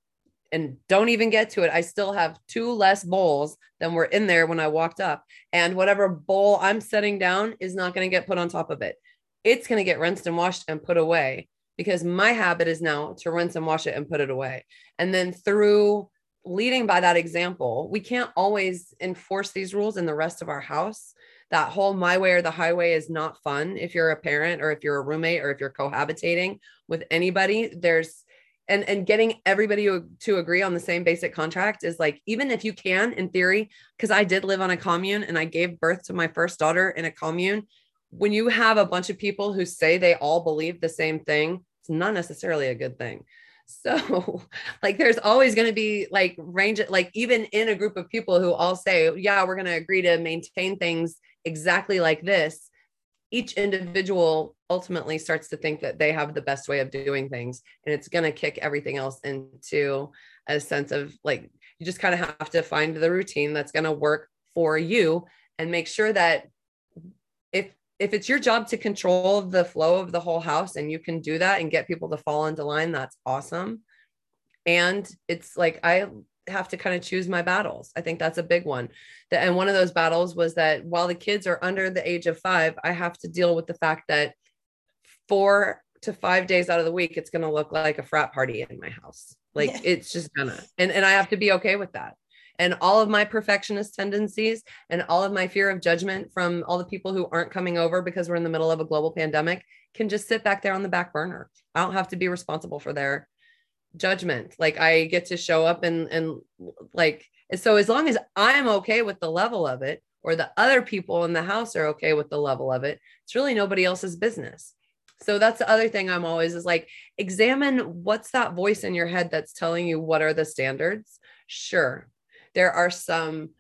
and don't even get to it, I still have two less bowls than were in there when I walked up. And whatever bowl I'm setting down is not going to get put on top of it. It's going to get rinsed and washed and put away because my habit is now to rinse and wash it and put it away. And then through leading by that example, we can't always enforce these rules in the rest of our house. That whole my way or the highway is not fun if you're a parent or if you're a roommate or if you're cohabitating with anybody. There's and and getting everybody to agree on the same basic contract is like even if you can in theory because I did live on a commune and I gave birth to my first daughter in a commune when you have a bunch of people who say they all believe the same thing, it's not necessarily a good thing. So, like, there's always going to be like range, like, even in a group of people who all say, Yeah, we're going to agree to maintain things exactly like this. Each individual ultimately starts to think that they have the best way of doing things. And it's going to kick everything else into a sense of like, you just kind of have to find the routine that's going to work for you and make sure that if it's your job to control the flow of the whole house and you can do that and get people to fall into line, that's awesome. And it's like I have to kind of choose my battles. I think that's a big one. And one of those battles was that while the kids are under the age of five, I have to deal with the fact that four to five days out of the week, it's going to look like a frat party in my house. Like yeah. it's just gonna, and, and I have to be okay with that and all of my perfectionist tendencies and all of my fear of judgment from all the people who aren't coming over because we're in the middle of a global pandemic can just sit back there on the back burner. I don't have to be responsible for their judgment. Like I get to show up and and like so as long as I'm okay with the level of it or the other people in the house are okay with the level of it, it's really nobody else's business. So that's the other thing I'm always is like examine what's that voice in your head that's telling you what are the standards. Sure, there are some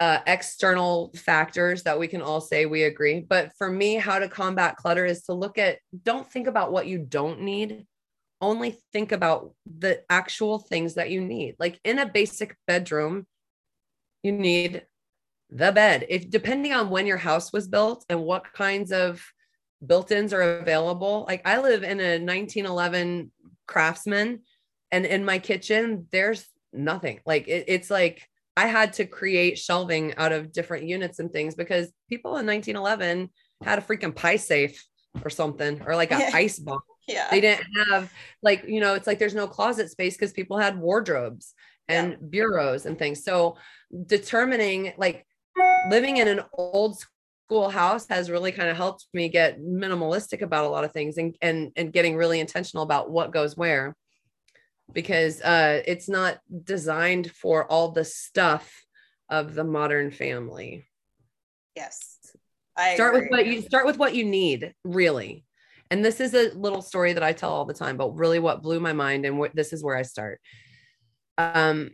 uh, external factors that we can all say we agree. But for me, how to combat clutter is to look at, don't think about what you don't need, only think about the actual things that you need. Like in a basic bedroom, you need the bed. If depending on when your house was built and what kinds of built-ins are available, like I live in a 1911 craftsman and in my kitchen there's nothing. Like it, it's like I had to create shelving out of different units and things because people in 1911 had a freaking pie safe or something or like an yeah. ice box. Yeah. They didn't have like, you know, it's like there's no closet space because people had wardrobes and yeah. bureaus and things. So determining like living in an old school house has really kind of helped me get minimalistic about a lot of things and and and getting really intentional about what goes where because uh, it's not designed for all the stuff of the modern family. Yes. I start agree. with what you start with what you need, really. And this is a little story that I tell all the time, but really what blew my mind and what this is where I start. Um,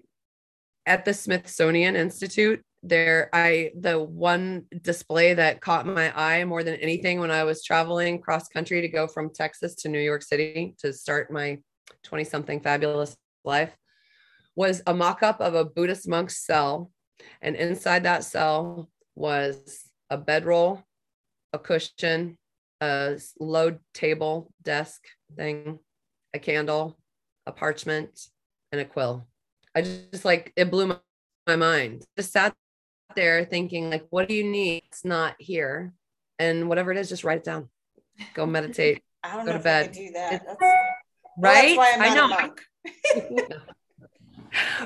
at the Smithsonian Institute, there I the one display that caught my eye more than anything when I was traveling cross country to go from Texas to New York City to start my 20 something fabulous life was a mock-up of a Buddhist monk's cell and inside that cell was a bedroll, a cushion, a low table desk thing, a candle, a parchment, and a quill. I just, just like it blew my, my mind. Just sat there thinking, like, what do you need? It's not here. And whatever it is, just write it down. Go meditate. I don't go know to bed. I do that. Right? Well, I know.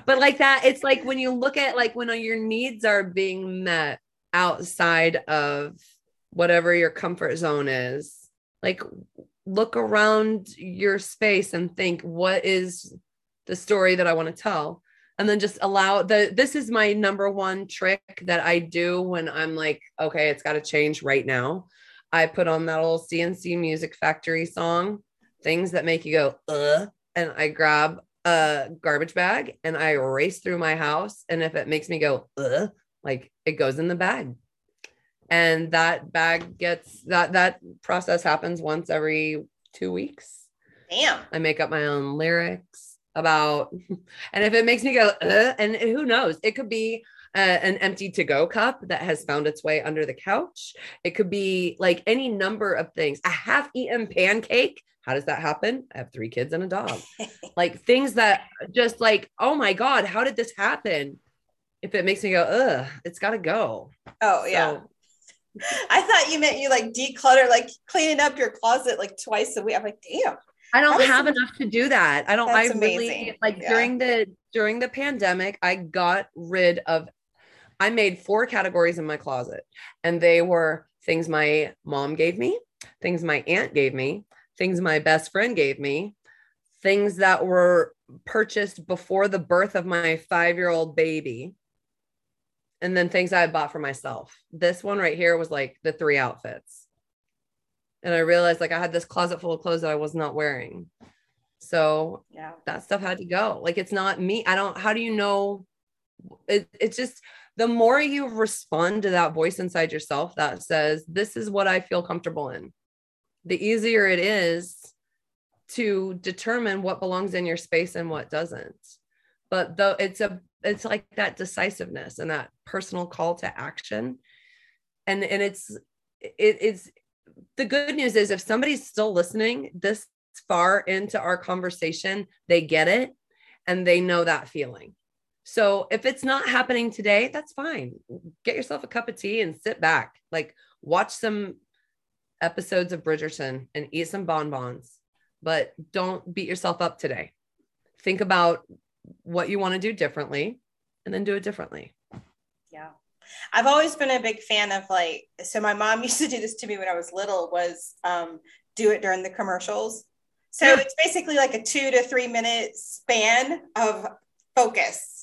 but like that, it's like when you look at like when your needs are being met outside of whatever your comfort zone is, like look around your space and think, what is the story that I want to tell? and then just allow the this is my number one trick that I do when I'm like, okay, it's got to change right now. I put on that old C+C Music Factory song, things that make you go, uh, and I grab a garbage bag and I race through my house. And if it makes me go, uh, like it goes in the bag. And that bag gets that that process happens once every two weeks. Damn. I make up my own lyrics about and if it makes me go uh, and who knows it could be uh, an empty to go cup that has found its way under the couch it could be like any number of things a half eaten pancake how does that happen i have three kids and a dog like things that just like oh my god how did this happen if it makes me go ugh it's got to go oh yeah so, I thought you meant you like declutter, like cleaning up your closet like twice a week. I'm like, damn, I don't have enough to do that. I don't. I really like yeah. during the during the pandemic, I got rid of. I made four categories in my closet, and they were things my mom gave me, things my aunt gave me, things my best friend gave me, things that were purchased before the birth of my five year old baby, and then things I had bought for myself. This one right here was like the three outfits and I realized like I had this closet full of clothes that I was not wearing. So yeah, that stuff had to go. Like it's not me. I don't. How do you know? It, it's just the more you respond to that voice inside yourself that says, "This is what I feel comfortable in," the easier it is to determine what belongs in your space and what doesn't. But though it's a it's like that decisiveness and that personal call to action and and it's it, it's the good news is if somebody's still listening this far into our conversation, they get it and they know that feeling. So if it's not happening today, that's fine. Get yourself a cup of tea and sit back. Like watch some episodes of Bridgerton and eat some bonbons, but don't beat yourself up today. Think about what you want to do differently and then do it differently. Yeah. I've always been a big fan of like, so my mom used to do this to me when I was little was um, do it during the commercials. So yeah. it's basically like a two to three minute span of focus.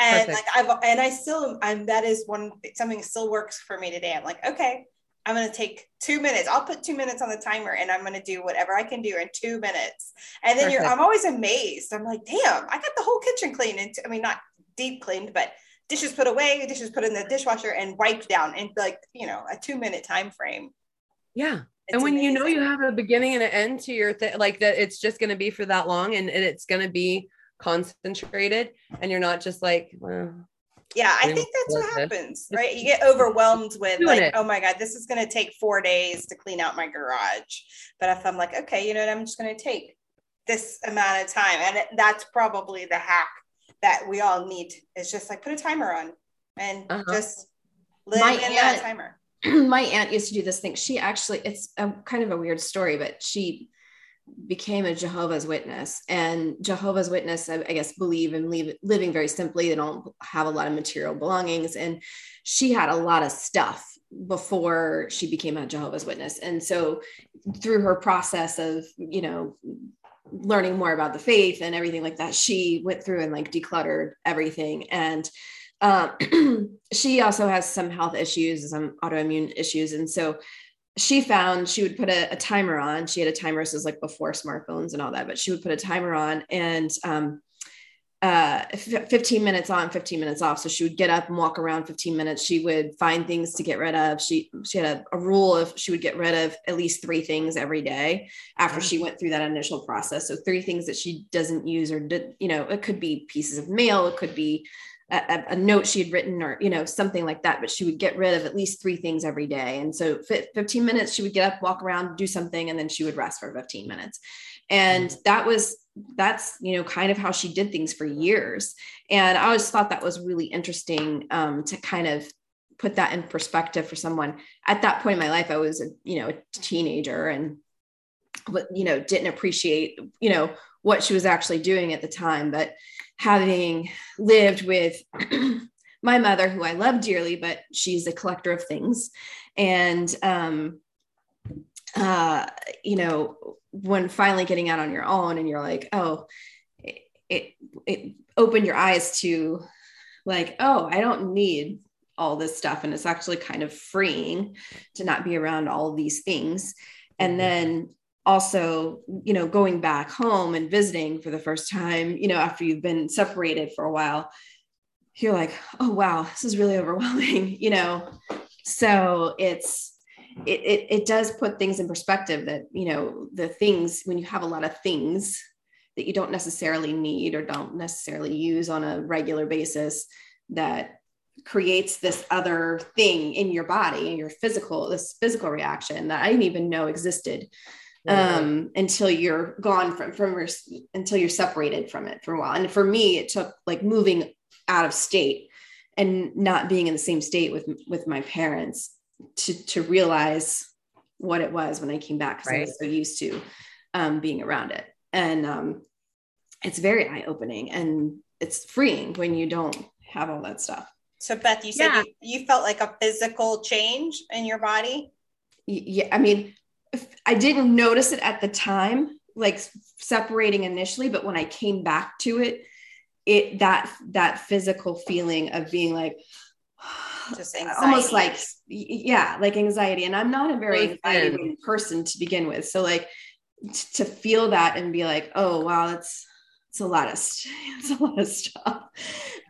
And Perfect. like I've and I still I'm that is one something still works for me today. I'm like, okay, I'm gonna take two minutes. I'll put two minutes on the timer and I'm gonna do whatever I can do in two minutes. And then Perfect. you're I'm always amazed. I'm like, damn, I got the whole kitchen cleaned. And I mean, not deep cleaned, but dishes put away, dishes put in the dishwasher, and wiped down in like you know a two minute time frame. Yeah. It's and when amazing. you know you have a beginning and an end to your thing, like that, it's just going to be for that long, and, and it's going to be concentrated, and you're not just like, well, yeah, I think that's what happens, right? You get overwhelmed with like, it. oh my God, this is going to take four days to clean out my garage. But if I'm like, okay, you know what, I'm just going to take this amount of time. And that's probably the hack that we all need. It's just like put a timer on and uh-huh. just live my in aunt, that timer. My aunt used to do this thing. She actually, it's a kind of a weird story, but she became a Jehovah's Witness. And Jehovah's Witness, I, I guess, believe in leave, living very simply. They don't have a lot of material belongings. And she had a lot of stuff before she became a Jehovah's Witness. And so through her process of, you know, learning more about the faith and everything like that, she went through and like decluttered everything. And um, she also has some health issues, some autoimmune issues. And so she found she would put a, a, timer on. She had a timer, so it was like before smartphones and all that, but she would put a timer on and um, uh, 15 minutes on, 15 minutes off. So she would get up and walk around 15 minutes. She would find things to get rid of. She she had a, a rule of she would get rid of at least three things every day after she went through that initial process. So three things that she doesn't use or did, you know, it could be pieces of mail, it could be a, a, note she had written or you know something like that but she would get rid of at least three things every day. And so 15 minutes she would get up walk around do something and then she would rest for 15 minutes. And mm-hmm. that was that's you know kind of how she did things for years. And i always thought that was really interesting um, to kind of put that in perspective for someone. At that point in my life i was a you know a teenager and but you know didn't appreciate you know what she was actually doing at the time. But having lived with my mother, who I love dearly, but she's a collector of things. And, um, uh, you know, when finally getting out on your own and you're like, oh, it, it, it opened your eyes to like, oh, I don't need all this stuff. And it's actually kind of freeing to not be around all these things. And mm-hmm. then also you know going back home and visiting for the first time you know after you've been separated for a while you're like oh wow this is really overwhelming you know? So it's it, it, it does put things in perspective that you know the things when you have a lot of things that you don't necessarily need or don't necessarily use on a regular basis that creates this other thing in your body and your physical this physical reaction that i didn't even know existed um, until you're gone from from your, until you're separated from it for a while. And for me, it took like moving out of state and not being in the same state with with my parents to to realize what it was when I came back because right. I was so used to um, being around it. And um, it's very eye opening and it's freeing when you don't have all that stuff. So Beth, you said yeah. you, you felt like a physical change in your body. Yeah, I mean, I didn't notice it at the time, like separating initially, but when I came back to it, it that that physical feeling of being like just anxiety. almost like yeah, like anxiety. And I'm not a very anxiety person to begin with. So like t- to feel that and be like, oh wow, that's it's a lot of st- it's a lot of stuff.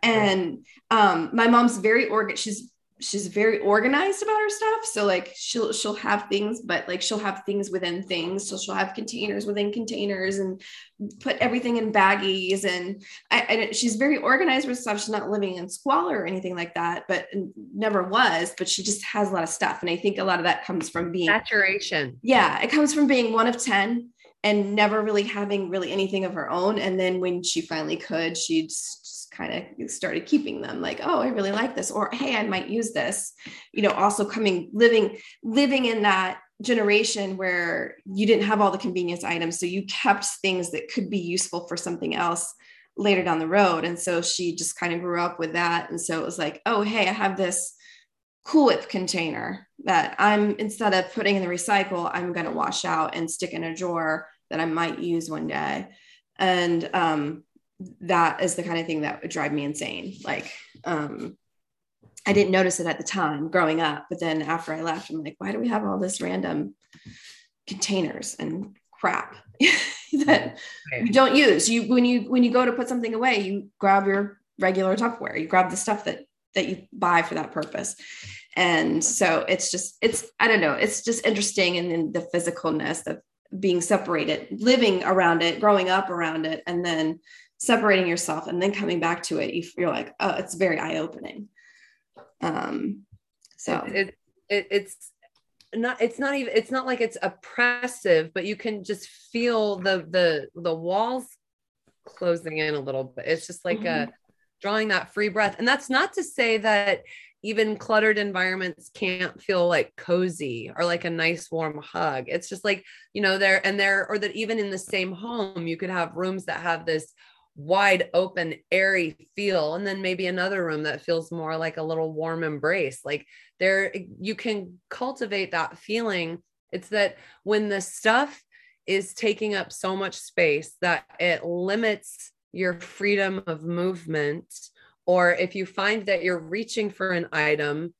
And um my mom's very organ she's she's very organized about her stuff. So like she'll she'll have things but like she'll have things within things. So she'll have containers within containers and put everything in baggies. And I, she's very organized with stuff. She's not living in squalor or anything like that but never was but she just has a lot of stuff. And i think a lot of that comes from being saturation. Yeah it comes from being one of 10 and never really having really anything of her own. And then when she finally could she'd kind of started keeping them like oh i really like this or hey i might use this you know also coming living living in that generation where you didn't have all the convenience items so you kept things that could be useful for something else later down the road and so she just kind of grew up with that and so it was like oh hey i have this cool whip container that i'm instead of putting in the recycle i'm going to wash out and stick in a drawer that i might use one day and um, that is the kind of thing that would drive me insane. Like, um, I didn't notice it at the time growing up, but then after I left, I'm like, why do we have all this random containers and crap that we don't use? You when you when you go to put something away, you grab your regular Tupperware. You grab the stuff that that you buy for that purpose. And so it's just it's I don't know, it's just interesting and then the physicalness of being separated, living around it, growing up around it, and then separating yourself and then coming back to it, you, you're like, oh, it's very eye opening. Um, so it, it, it's not, it's not even, it's not like it's oppressive, but you can just feel the, the, the walls closing in a little bit. It's just like mm-hmm. a drawing that free breath. And that's not to say that even cluttered environments can't feel like cozy or like a nice warm hug. It's just like, you know, there and there, or that even in the same home, you could have rooms that have this wide open airy feel. And then maybe another room that feels more like a little warm embrace. Like there you can cultivate that feeling. It's that when the stuff is taking up so much space that it limits your freedom of movement. Or if you find that you're reaching for an item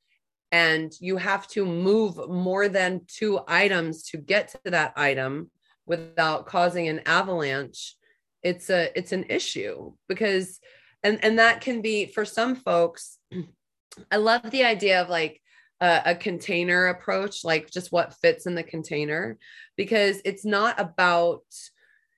and you have to move more than two items to get to that item without causing an avalanche it's a it's an issue because and and that can be for some folks i love the idea of like a, a container approach like just what fits in the container because it's not about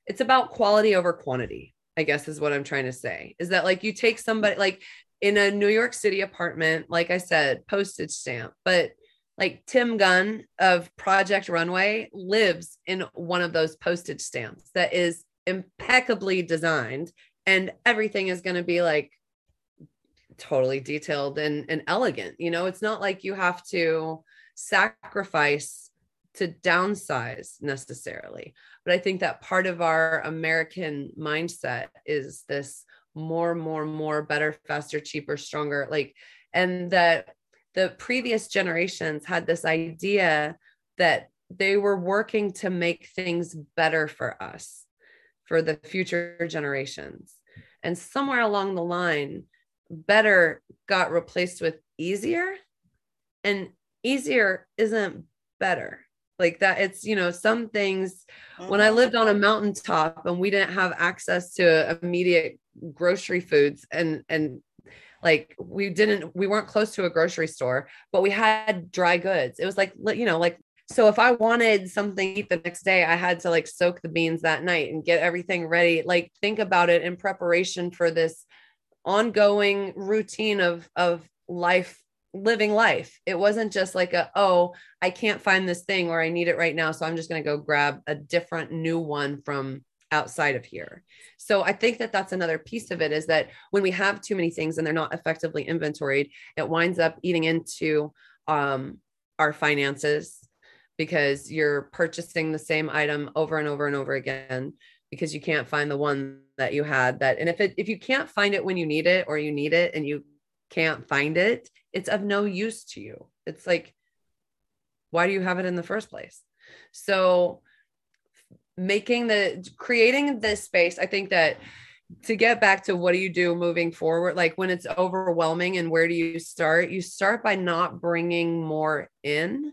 it's about quality over quantity i guess is what i'm trying to say is that like you take somebody like in a new york city apartment like i said postage stamp but like Tim Gunn of Project Runway lives in one of those postage stamps that is impeccably designed and everything is going to be like totally detailed and, and elegant. You know, it's not like you have to sacrifice to downsize necessarily. But I think that part of our American mindset is this more, more, more, better, faster, cheaper, stronger. Like, and that the previous generations had this idea that they were working to make things better for us, for the future generations. And somewhere along the line, better got replaced with easier. And easier isn't better. Like that, it's, you know, some things when I mm-hmm. lived on a mountaintop and we didn't have access to immediate grocery foods and, and like we didn't we weren't close to a grocery store but we had dry goods it was like you know like so if i wanted something eat the next day i had to like soak the beans that night and get everything ready. Like think about it in preparation for this ongoing routine of of life living life. It wasn't just like a oh i can't find this thing or i need it right now so i'm just going to go grab a different new one from outside of here. So I think that that's another piece of it is that when we have too many things and they're not effectively inventoried, it winds up eating into um, our finances because you're purchasing the same item over and over and over again because you can't find the one that you had that and if it if you can't find it when you need it or you need it and you can't find it it's of no use to you. It's like why do you have it in the first place? So making the creating this space i think that to get back to what do you do moving forward like when it's overwhelming and where do you start? You start by not bringing more in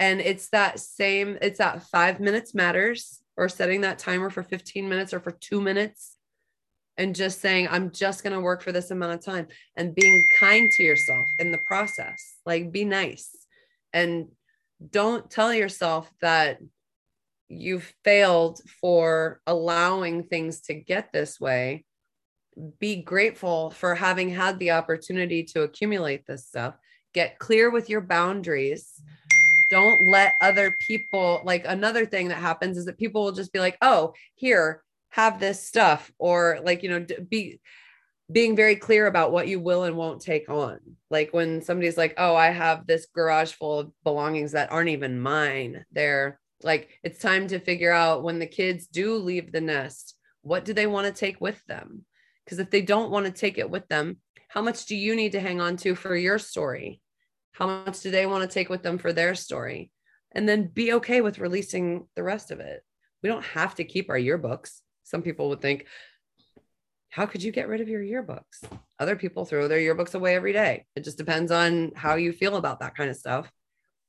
and it's that same it's that 5 minutes matters or setting that timer for 15 minutes or for 2 minutes and just saying i'm just going to work for this amount of time and being kind to yourself in the process like be nice. And don't tell yourself that you've failed for allowing things to get this way. Be grateful for having had the opportunity to accumulate this stuff. Get clear with your boundaries don't let other people like another thing that happens is that people will just be like oh here have this stuff or like you know be being very clear about what you will and won't take on like when somebody's like oh i have this garage full of belongings that aren't even mine they're like it's time to figure out when the kids do leave the nest, what do they want to take with them? Because if they don't want to take it with them, how much do you need to hang on to for your story? How much do they want to take with them for their story? And then be okay with releasing the rest of it. We don't have to keep our yearbooks. Some people would think, how could you get rid of your yearbooks? Other people throw their yearbooks away every day. It just depends on how you feel about that kind of stuff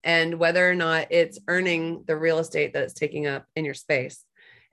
and whether or not it's earning the real estate that it's taking up in your space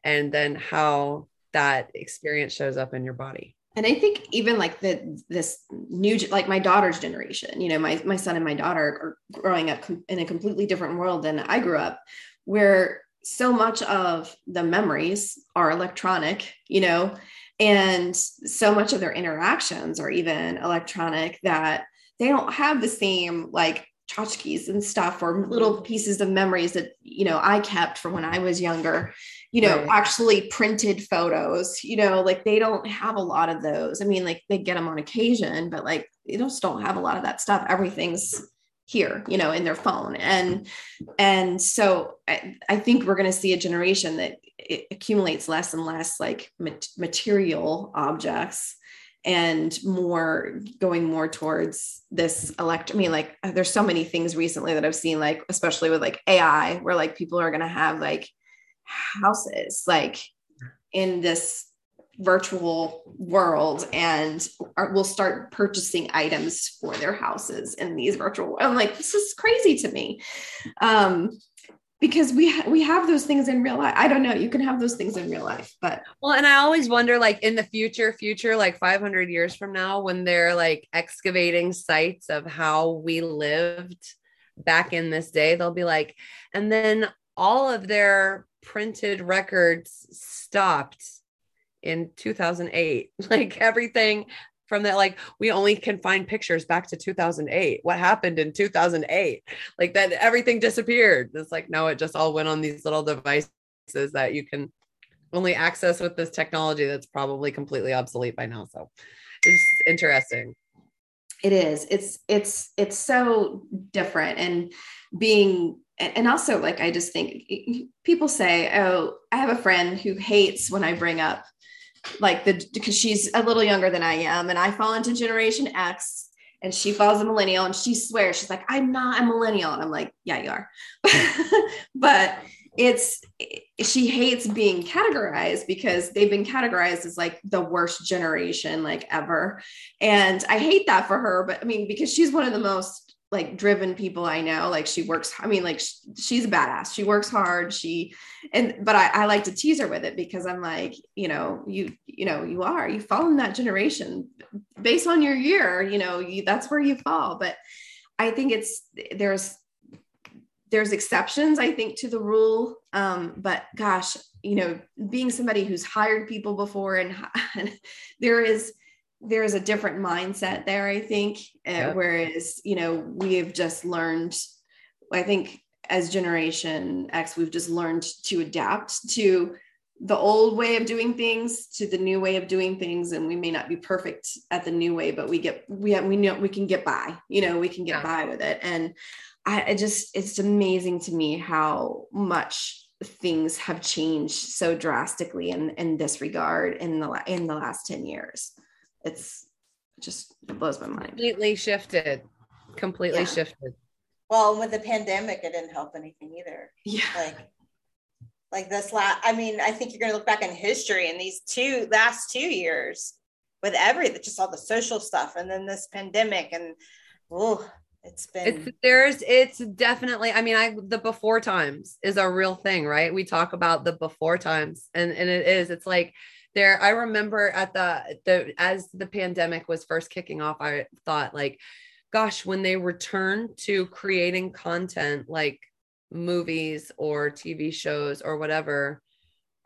and then how that experience shows up in your body and i think even like the this new like my daughter's generation you know my, my son and my daughter are growing up in a completely different world than i grew up where so much of the memories are electronic you know and so much of their interactions are even electronic that they don't have the same like tchotchkes and stuff or little pieces of memories that you know i kept from when i was younger you know right. actually printed photos you know like they don't have a lot of those i mean like they get them on occasion but like they just don't have a lot of that stuff everything's here you know in their phone and and so i, I think we're going to see a generation that accumulates less and less like material objects and more going more towards this elect. I mean, like there's so many things recently that I've seen, like especially with like AI, where like people are gonna have like houses like in this virtual world and are, will start purchasing items for their houses in these virtual i'm like this is crazy to me. Um because we ha- we have those things in real life i don't know you can have those things in real life but well and i always wonder like in the future future like 500 years from now when they're like excavating sites of how we lived back in this day they'll be like and then all of their printed records stopped in 2008 like everything from that like we only can find pictures back to 2008 what happened in 2008 like that everything disappeared. It's like no it just all went on these little devices that you can only access with this technology that's probably completely obsolete by now. So it's interesting. It is. It's it's it's so different. And being and also like i just think people say oh i have a friend who hates when i bring up like the because she's a little younger than i am and i fall into generation x and she falls a millennial and she swears she's like i'm not a millennial and i'm like yeah you are. But it's she hates being categorized because they've been categorized as like the worst generation like ever. And i hate that for her but i mean because she's one of the most like driven people I know. Like she works, I mean, like she's a badass. She works hard. She, and, but I, I like to tease her with it because I'm like, you know, you, you know, you are, you fall in that generation based on your year, you know, you, that's where you fall. But I think it's, there's, there's exceptions, I think, to the rule. Um, but gosh, you know, being somebody who's hired people before and, and there is, there is a different mindset there i think uh, whereas you know we have just learned i think as generation x we've just learned to adapt to the old way of doing things to the new way of doing things and we may not be perfect at the new way but we get we have we know we can get by you know we can get yeah. by with it. And I, I just it's amazing to me how much things have changed so drastically in in this regard in the in the last 10 years it's just it blows my mind. Completely shifted. Completely yeah. shifted. Well, with the pandemic, it didn't help anything either. Yeah. Like, like this last, I mean, I think you're going to look back in history in these two last two years with everything, just all the social stuff, and then this pandemic, and oh, it's been it's there's it's definitely i mean i the before times is a real thing right we talk about the before times and and it is it's like there i remember at the the as the pandemic was first kicking off i thought like gosh when they return to creating content like movies or tv shows or whatever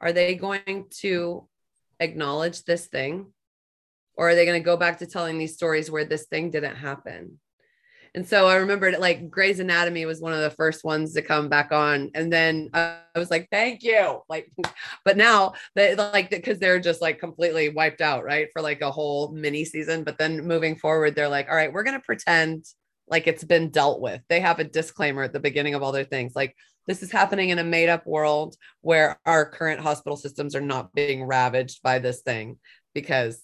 are they going to acknowledge this thing? Or are they going to go back to telling these stories where this thing didn't happen and so I remembered like Grey's Anatomy was one of the first ones to come back on. And then I was like, thank you. Like, but now they like, because they're just like completely wiped out, right? For like a whole mini season. But then moving forward, they're like, all right, we're going to pretend like it's been dealt with. They have a disclaimer at the beginning of all their things. Like, this is happening in a made up world where our current hospital systems are not being ravaged by this thing because,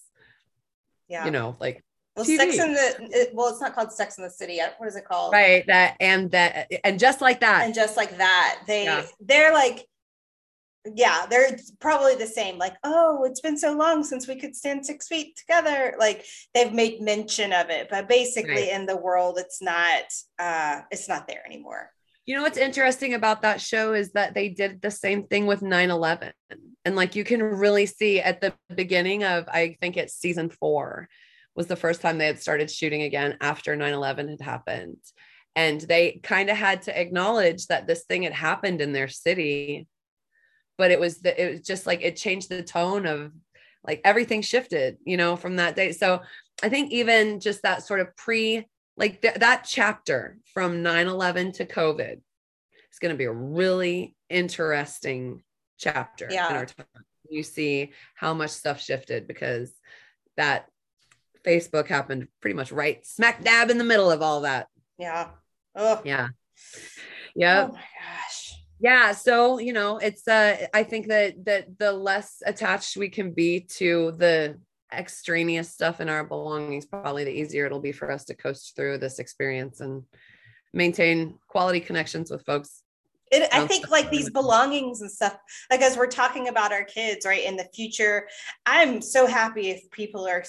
yeah. you know, like well, TV. Sex in the well, it's not called Sex in the City. What is it called? Right. That and that and just like that. And just like that, they yeah. they're like, yeah, they're probably the same. Like, oh, it's been so long since we could stand six feet together. Like they've made mention of it, but basically right. in the world, it's not uh it's not there anymore. You know what's interesting about that show is that they did the same thing with 9-11. And like you can really see at the beginning of I think it's season four was the first time they had started shooting again after 9-11 had happened. And they kind of had to acknowledge that this thing had happened in their city but it was the, it was just like it changed the tone of like everything shifted you know from that day. So i think even just that sort of pre like th- that chapter from 9-11 to covid is going to be a really interesting chapter yeah. in our time. You see how much stuff shifted because that Facebook happened pretty much right smack dab in the middle of all that. Yeah. Oh. Yeah. Yeah. Oh my gosh. Yeah. So, you know, it's uh I think that that the less attached we can be to the extraneous stuff in our belongings, probably the easier it'll be for us to coast through this experience and maintain quality connections with folks It, I think like these belongings and stuff, like as we're talking about our kids, right, in the future, I'm so happy if people are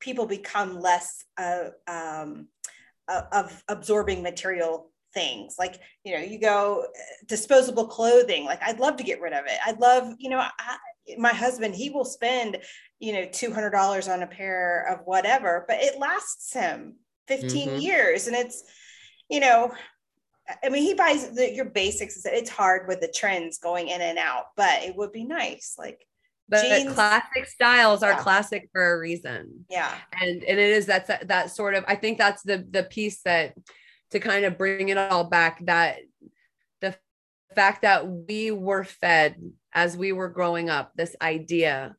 people become less uh, um, of absorbing material things. Like you know you go uh, disposable clothing like i'd love to get rid of it. I'd love you know I, my husband he will spend you know $200 on a pair of whatever but it lasts him 15 mm-hmm. years and it's you know i mean he buys the, your basics it's hard with the trends going in and out but it would be nice like but jeans, classic styles are yeah. classic for a reason yeah and and it is that's that, that sort of i think that's the the piece that to kind of bring it all back that the fact that we were fed as we were growing up this idea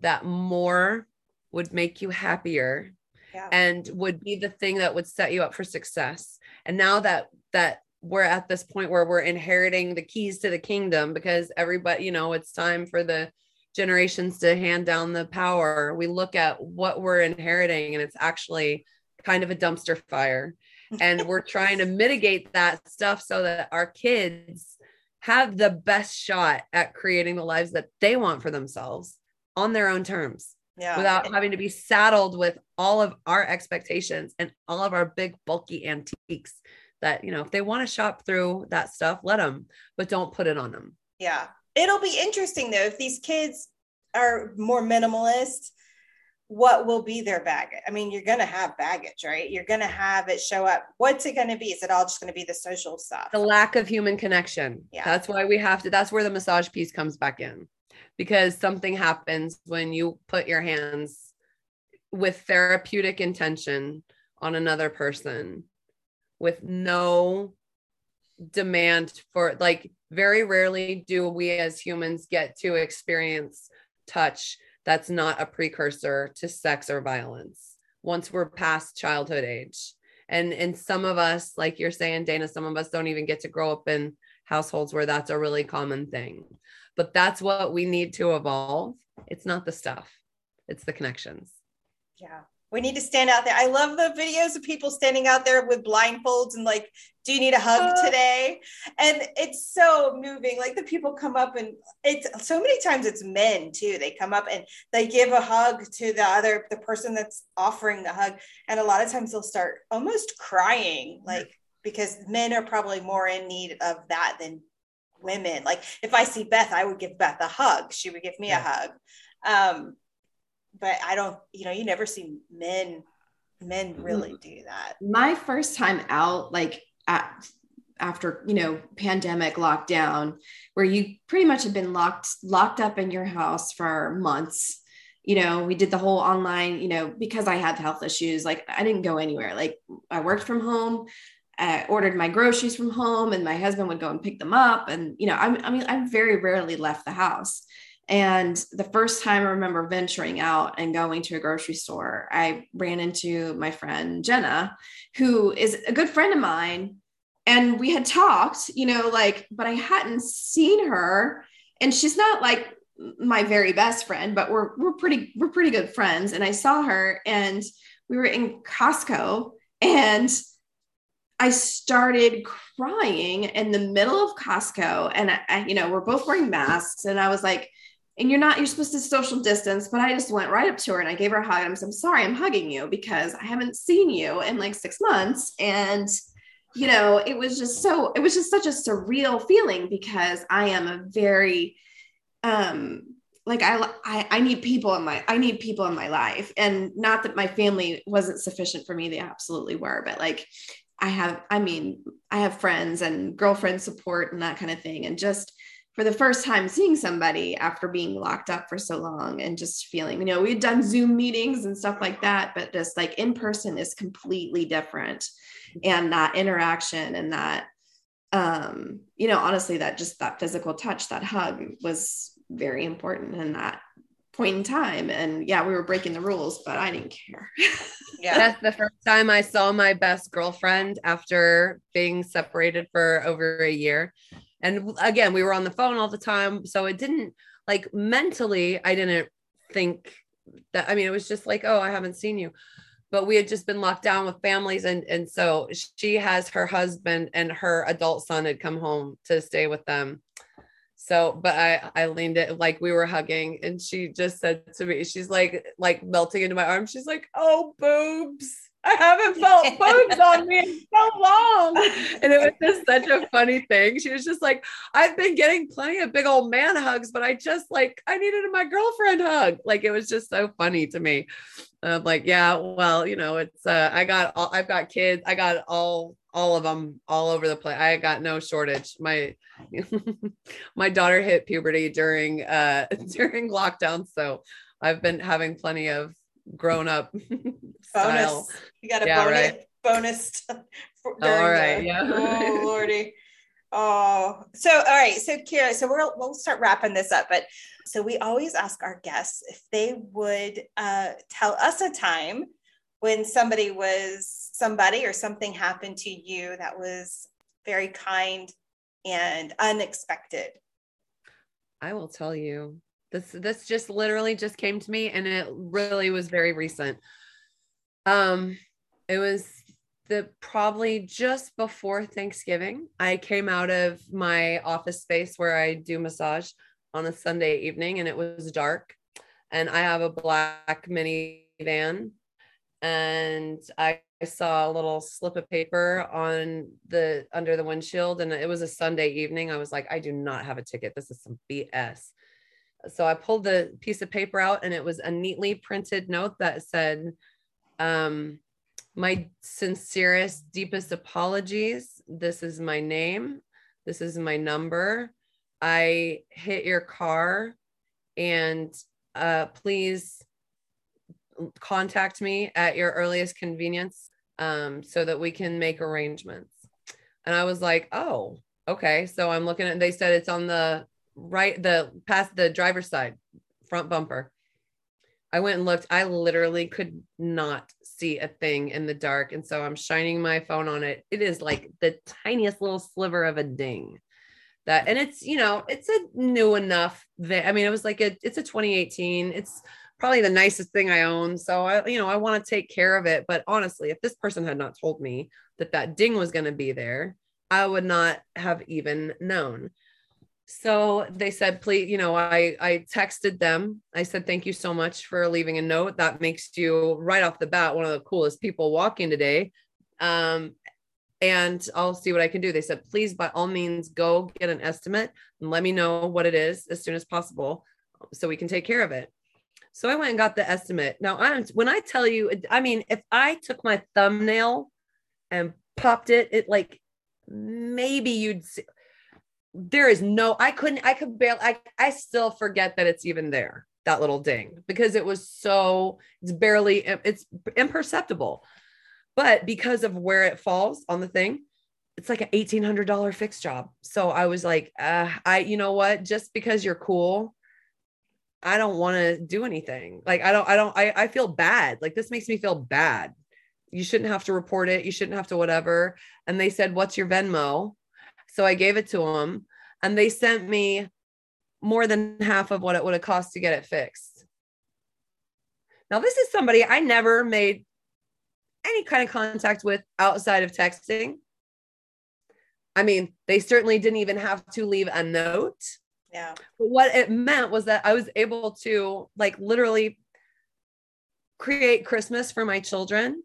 that more would make you happier yeah. and would be the thing that would set you up for success and now that that we're at this point where we're inheriting the keys to the kingdom because everybody you know it's time for the generations to hand down the power. We look at what we're inheriting and it's actually kind of a dumpster fire. And we're trying to mitigate that stuff so that our kids have the best shot at creating the lives that they want for themselves on their own terms yeah. without having to be saddled with all of our expectations and all of our big bulky antiques that you know if they want to shop through that stuff let them but don't put it on them yeah it'll be interesting though if these kids are more minimalist what will be their baggage? I mean, you're going to have baggage, right? You're going to have it show up. What's it going to be? Is it all just going to be the social stuff? The lack of human connection. Yeah. That's why we have to, that's where the massage piece comes back in because something happens when you put your hands with therapeutic intention on another person with no demand for like very rarely do we as humans get to experience touch that's not a precursor to sex or violence once we're past childhood age. And and some of us like you're saying dana some of us don't even get to grow up in households where that's a really common thing. But that's what we need to evolve. It's not the stuff. It's the connections. Yeah we need to stand out there. I love the videos of people standing out there with blindfolds and like, do you need a hug uh, today? And it's so moving. Like the people come up and it's so many times it's men too. They come up and they give a hug to the other, the person that's offering the hug. And a lot of times they'll start almost crying, like because men are probably more in need of that than women. Like if I see Beth, I would give Beth a hug. She would give me yeah. a hug. Um, but I don't, you know, you never see men men really mm. do that. My first time out, like at, after you know pandemic lockdown, where you pretty much have been locked locked up in your house for months. You know, we did the whole online. You know, because I had health issues, like I didn't go anywhere. Like I worked from home. I ordered my groceries from home, and my husband would go and pick them up. And you know, I, I mean, I very rarely left the house. And the first time I remember venturing out and going to a grocery store, I ran into my friend Jenna, who is a good friend of mine. And we had talked, you know, like, but I hadn't seen her. And she's not like my very best friend, but we're we're pretty we're pretty good friends. And I saw her and we were in Costco and I started crying in the middle of Costco. And I, I, you know, we're both wearing masks. And I was like, and you're not you're supposed to social distance but i just went right up to her and i gave her a hug and i said i'm sorry i'm hugging you because i haven't seen you in like six months. And you know it was just so it was just such a surreal feeling because i am a very um like I, I i need people in my i need people in my life. And not that my family wasn't sufficient for me they absolutely were but like i have i mean i have friends and girlfriend support and that kind of thing. And just for the first time seeing somebody after being locked up for so long and just feeling, you know, we had done Zoom meetings and stuff like that, but just like in person is completely different. And that interaction and that, um, you know, honestly, that just that physical touch, that hug was very important in that point in time. And yeah, we were breaking the rules, but I didn't care. yeah. That's the first time I saw my best girlfriend after being separated for over a year. And again, we were on the phone all the time. So it didn't like mentally, I didn't think that, I mean, it was just like, oh, I haven't seen you. but we had just been locked down with families and and so she has her husband and her adult son had come home to stay with them so but i i leaned it like we were hugging and she just said to me she's like like melting into my arms she's like oh boobs I haven't felt boobs on me in so long. And it was just such a funny thing. She was just like, I've been getting plenty of big old man hugs, but I just like, I needed my girlfriend hug. Like it was just so funny to me. I'm like, yeah, well, you know, it's uh I got all I've got kids, I got all all of them all over the place. I got no shortage. My my daughter hit puberty during uh during lockdown. So I've been having plenty of grown up bonus. You got a yeah, bonus right. bonus. all right. The, yeah. oh lordy. Oh, so all right. So Kira, so we'll we'll start wrapping this up. But so we always ask our guests if they would uh, tell us a time when somebody was somebody or something happened to you that was very kind and unexpected. I will tell you. This this just literally just came to me and it really was very recent. Um it was the probably just before Thanksgiving. I came out of my office space where I do massage on a Sunday evening and it was dark and I have a black minivan and I saw a little slip of paper on the under the windshield and it was a Sunday evening. I was like, I do not have a ticket. This is some BS. So I pulled the piece of paper out and it was a neatly printed note that said, um, my sincerest, deepest apologies. This is my name. This is my number. I hit your car and uh, please contact me at your earliest convenience um, so that we can make arrangements. And I was like, oh, okay. So I'm looking at, they said it's on the right, the past the driver's side, front bumper. I went and looked. I literally could not see a thing in the dark. And so I'm shining my phone on it. It is like the tiniest little sliver of a ding that and it's you know it's a new enough that i mean it was like a it's a 2018 it's probably the nicest thing i own so i you know i want to take care of it but honestly if this person had not told me that that ding was going to be there i would not have even known so they said please you know i i texted them i said thank you so much for leaving a note that makes you right off the bat one of the coolest people walking today um and I'll see what I can do. They said, please, by all means, go get an estimate and let me know what it is as soon as possible so we can take care of it. So I went and got the estimate. Now, I'm, when I tell you, I mean, if I took my thumbnail and popped it, it like maybe you'd see. There is no, I couldn't, I could barely, I, I still forget that it's even there, that little ding, because it was so, it's barely, it's imperceptible. But because of where it falls on the thing, it's like an $1800 fixed job. So I was like, uh, I, you know what, just because you're cool, I don't want to do anything. Like, I don't, I don't, I, I feel bad. Like this makes me feel bad. You shouldn't have to report it. You shouldn't have to whatever. And they said, what's your Venmo? So I gave it to them and they sent me more than half of what it would have cost to get it fixed. Now, this is somebody I never made any kind of contact with outside of texting. I mean, they certainly didn't even have to leave a note. Yeah. But what it meant was that I was able to like literally create Christmas for my children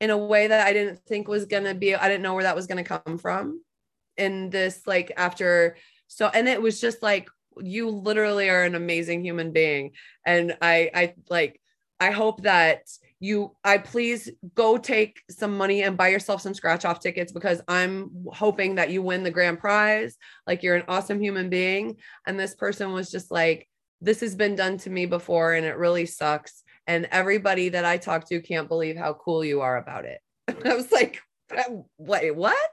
in a way that I didn't think was going to be, I didn't know where that was going to come from. In this, like, after, so, and it was just like, you literally are an amazing human being. And I, I like, I hope that you I please go take some money and buy yourself some scratch off tickets because I'm hoping that you win the grand prize. Like you're an awesome human being. And this person was just like, this has been done to me before and it really sucks. And everybody that I talk to can't believe how cool you are about it. I was like, wait, what?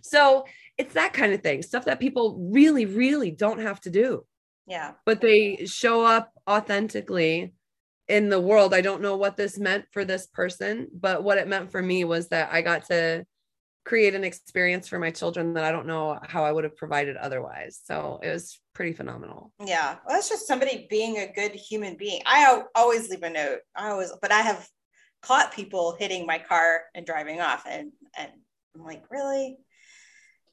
So it's that kind of thing, stuff that people really, really don't have to do. Yeah. But they show up authentically in the world. I don't know what this meant for this person, but what it meant for me was that I got to create an experience for my children that I don't know how I would have provided otherwise. So it was pretty phenomenal. Yeah. Well, that's just somebody being a good human being. I always leave a note. I always, but I have caught people hitting my car and driving off. And, and I'm like, really?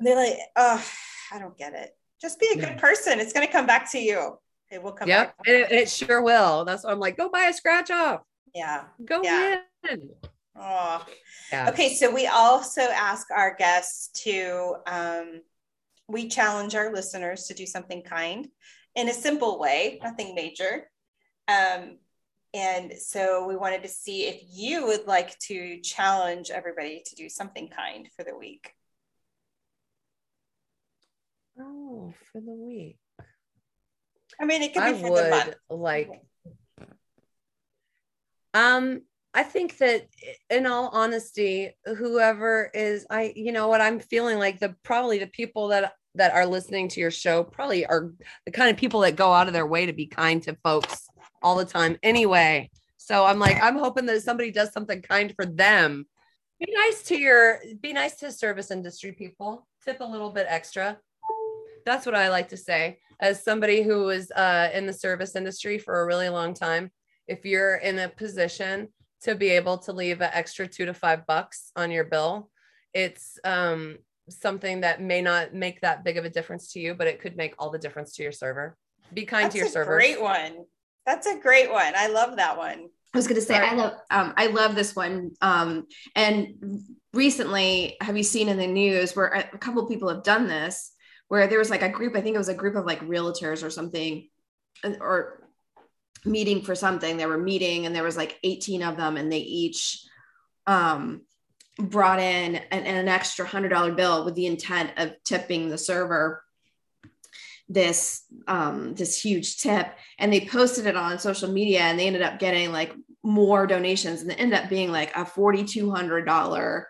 And they're like, oh, I don't get it. Just be a good person. It's going to come back to you. It will come yep, back. It, it sure will. That's why I'm like, go buy a scratch off. Yeah. Go yeah. in. Oh. Yeah. Okay. So we also ask our guests to, um, we challenge our listeners to do something kind in a simple way, nothing major. Um, and so we wanted to see if you would like to challenge everybody to do something kind for the week. Oh, for the week. I mean, it could be I for the month. Like, um, I think that in all honesty, whoever is, I, you know what, I'm feeling like the probably the people that that are listening to your show probably are the kind of people that go out of their way to be kind to folks all the time anyway. So I'm like, I'm hoping that somebody does something kind for them. Be nice to your, be nice to service industry people. Tip a little bit extra. That's what I like to say. As somebody who was uh, in the service industry for a really long time, if you're in a position to be able to leave an extra two to five bucks on your bill, it's um, something that may not make that big of a difference to you, but it could make all the difference to your server. Be kind That's to your server. Great one. That's a great one. I love that one. I was going to say Sorry. I love um, I love this one. Um, and recently, have you seen in the news where a couple people have done this? Where there was like a group, I think it was a group of like realtors or something, or meeting for something. They were meeting, and there was like 18 of them, and they each um, brought in an, an extra hundred dollar bill with the intent of tipping the server this um, this huge tip and they posted it on social media and they ended up getting like more donations and it ended up being like a $4200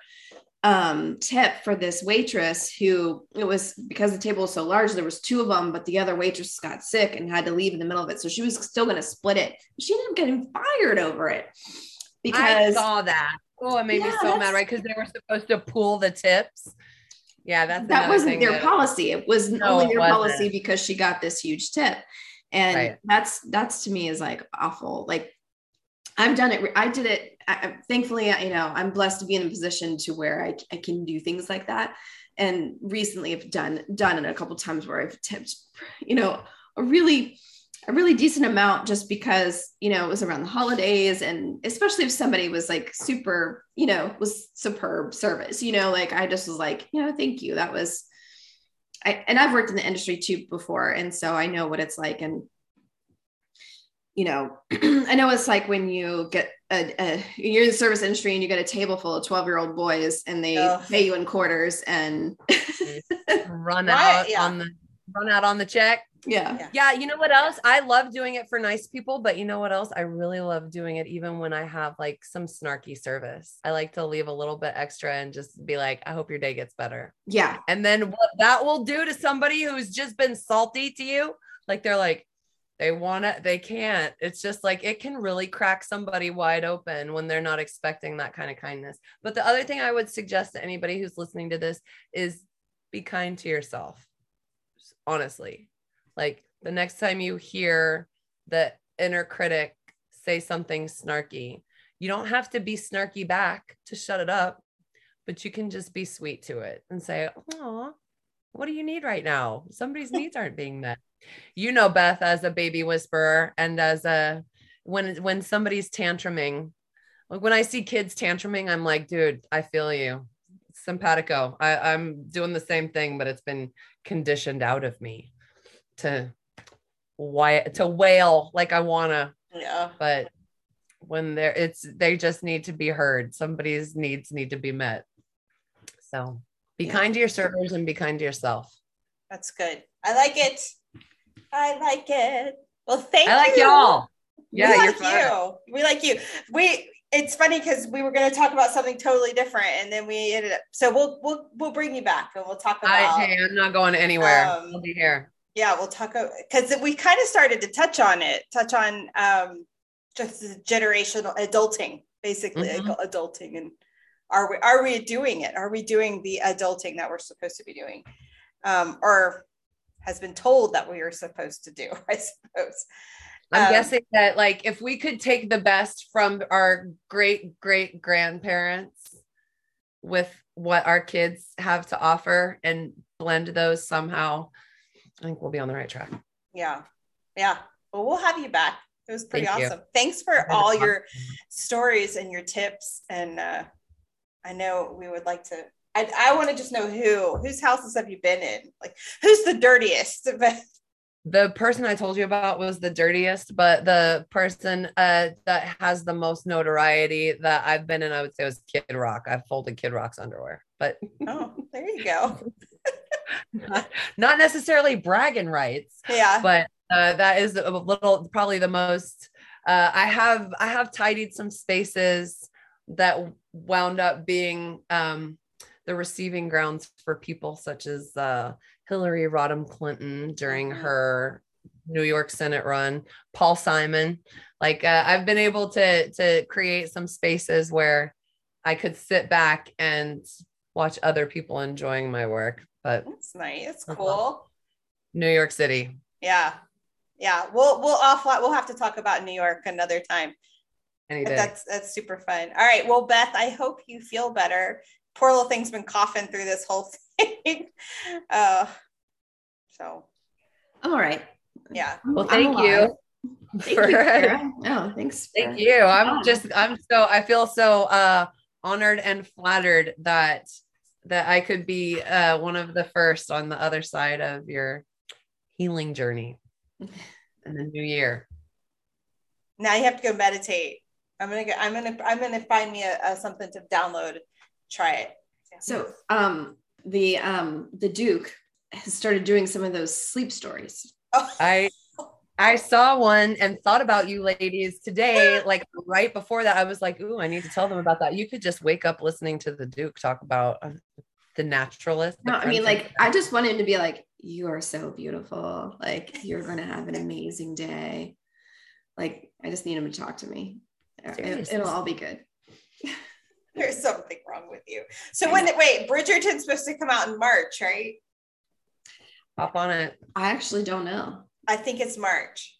um, tip for this waitress who it was because the table was so large there was two of them but the other waitress got sick and had to leave in the middle of it so she was still going to split it she ended up getting fired over it because I saw that oh it made yeah, me so mad right because they were supposed to pool the tips yeah, that's that wasn't their that, policy. It was no, only their policy because she got this huge tip. And right. that's that's to me is like awful. Like I've done it. I did it. I, thankfully, you know, I'm blessed to be in a position to where I, I can do things like that. And recently, I've done done it a couple times where I've tipped, you know, a really a really decent amount just because you know it was around the holidays and especially if somebody was like super you know was superb service you know like i just was like you know thank you that was i and i've worked in the industry too before and so i know what it's like and you know i know it's like when you get a, a, you're in the service industry and you get a table full of 12 year old boys and they oh. pay you in quarters and run out yeah. on the run out on the check yeah. yeah. You know what else? I love doing it for nice people, but you know what else? I really love doing it even when I have like some snarky service. I like to leave a little bit extra and just be like, I hope your day gets better. Yeah. And then what that will do to somebody who's just been salty to you, like they're like, they want it, they can't. It's just like it can really crack somebody wide open when they're not expecting that kind of kindness. But the other thing I would suggest to anybody who's listening to this is be kind to yourself. Honestly, like the next time you hear the inner critic say something snarky, you don't have to be snarky back to shut it up, but you can just be sweet to it and say, Oh, what do you need right now? Somebody's needs aren't being met. You know, Beth, as a baby whisperer and as a when when somebody's tantruming, like when I see kids tantruming, I'm like, dude, I feel you. Simpatico. I, I'm doing the same thing, but it's been conditioned out of me to why to wail like I wanna. Yeah. But when they're it's they just need to be heard. Somebody's needs need to be met. So be yeah. kind to your servers and be kind to yourself. That's good. I like it. I like it. Well, thank I like you. y'all. Yeah, we like you. We like you. We it's funny because we were going to talk about something totally different, and then we ended up. So we'll we'll we'll bring you back, and we'll talk about. I, hey, I'm not going anywhere. Um, I'll be here yeah we'll talk because we kind of started to touch on it touch on um just generational adulting basically mm-hmm. adulting and are we are we doing it are we doing the adulting that we're supposed to be doing um or has been told that we are supposed to do i suppose I'm Um, guessing that like if we could take the best from our great great grandparents with what our kids have to offer and blend those somehow, I think we'll be on the right track. Yeah. Yeah. Well, we'll have you back. It was pretty Thank you. awesome. Thanks for all your stories and your tips. And uh, I know we would like to. I, I want to just know who whose houses have you been in? Like who's the dirtiest? The person I told you about was the dirtiest, but the person uh, that has the most notoriety that I've been in, I would say, was Kid Rock. I've folded Kid Rock's underwear, but oh, there you go. not, not necessarily bragging rights. Yeah. but uh, that is a little probably the most uh, i have i have tidied some spaces that wound up being um, the receiving grounds for people such as uh, hillary rodham clinton during Mhm. her new york senate run paul simon like uh, i've been able to to create some spaces where i could sit back and watch other people enjoying my work but That's nice. Uh-huh. cool. new york city Yeah. Yeah. We'll we'll off we'll have to talk about New York another time. Any But day that's that's super fun. All right. Well, Beth, I hope you feel better. Poor little thing's been coughing through this whole thing. Uh, so I'm all right. yeah. Well, I'm thank you. Thank for- you, Kara. Oh, thanks. Thank you. I'm Yeah. just I'm so I feel so uh honored and flattered that that I could be uh one of the first on the other side of your healing journey in the new year. Now you have to go meditate. I'm gonna go. I'm gonna. I'm gonna find me a, a something to download. Try it. So, um, the um, the Duke has started doing some of those sleep stories. Oh, I I saw one and thought about you ladies today. Like right before that, I was like, "Ooh, I need to tell them about that." You could just wake up listening to the Duke talk about uh, the naturalist. the No, I mean, like, I just want him to be like, "You are so beautiful. Like, you're gonna have an amazing day." Like, I just need him to talk to me. It, Seriously. it'll all be good. there's something wrong with you. So when wait, Bridgerton's supposed to come out in March, right? hop on it. I actually don't know. I think it's March.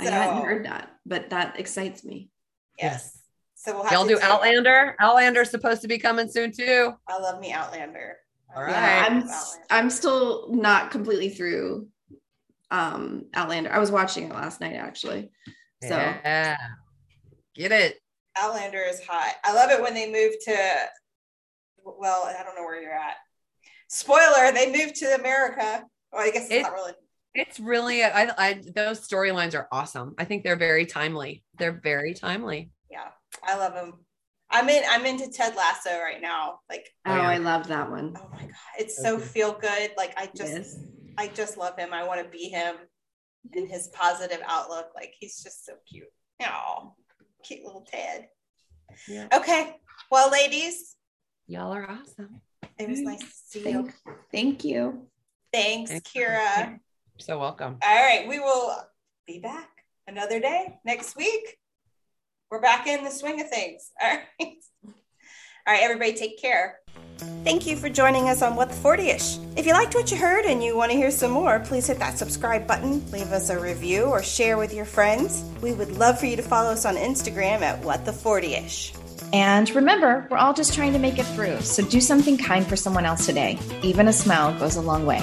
I hadn't heard that, but that excites me. Yes. So we'll have Y'all to do take- Outlander. Outlander's supposed to be coming soon too. I love me Outlander. I All love Yeah. I'm Outlander. I'm still not completely through um Outlander. I was watching it last night actually. So yeah, get it. Outlander is hot. I love it when they move to. Well, I don't know where you're at. Spoiler: They moved to America. Well, I guess it's It- not really. It's really, I, I, those storylines are awesome. I think they're very timely. They're very timely. Yeah, I love them. I'm in. I'm into Ted Lasso right now. Like, oh, yeah. I love that one. oh my god, it's so feel good. Like, I just, Yes. I just love him. I want to be him, and his positive outlook. Like, he's just so cute. Oh, cute little Ted. Yeah. Okay, well, ladies, Y'all are awesome. it was nice to see you. Thank, thank you. Thanks, Thank you. Kira. You're so welcome. All right, we will be back another day next week. We're back in the swing of things. All right. All right, everybody, take care. Thank you for joining us on What the 40 ish. If you liked what you heard and you want to hear some more, please hit that subscribe button, leave us a review, or share with your friends. We would love for you to follow us on Instagram at What the 40 ish. And remember, we're all just trying to make it through. So do something kind for someone else today. Even a smile goes a long way.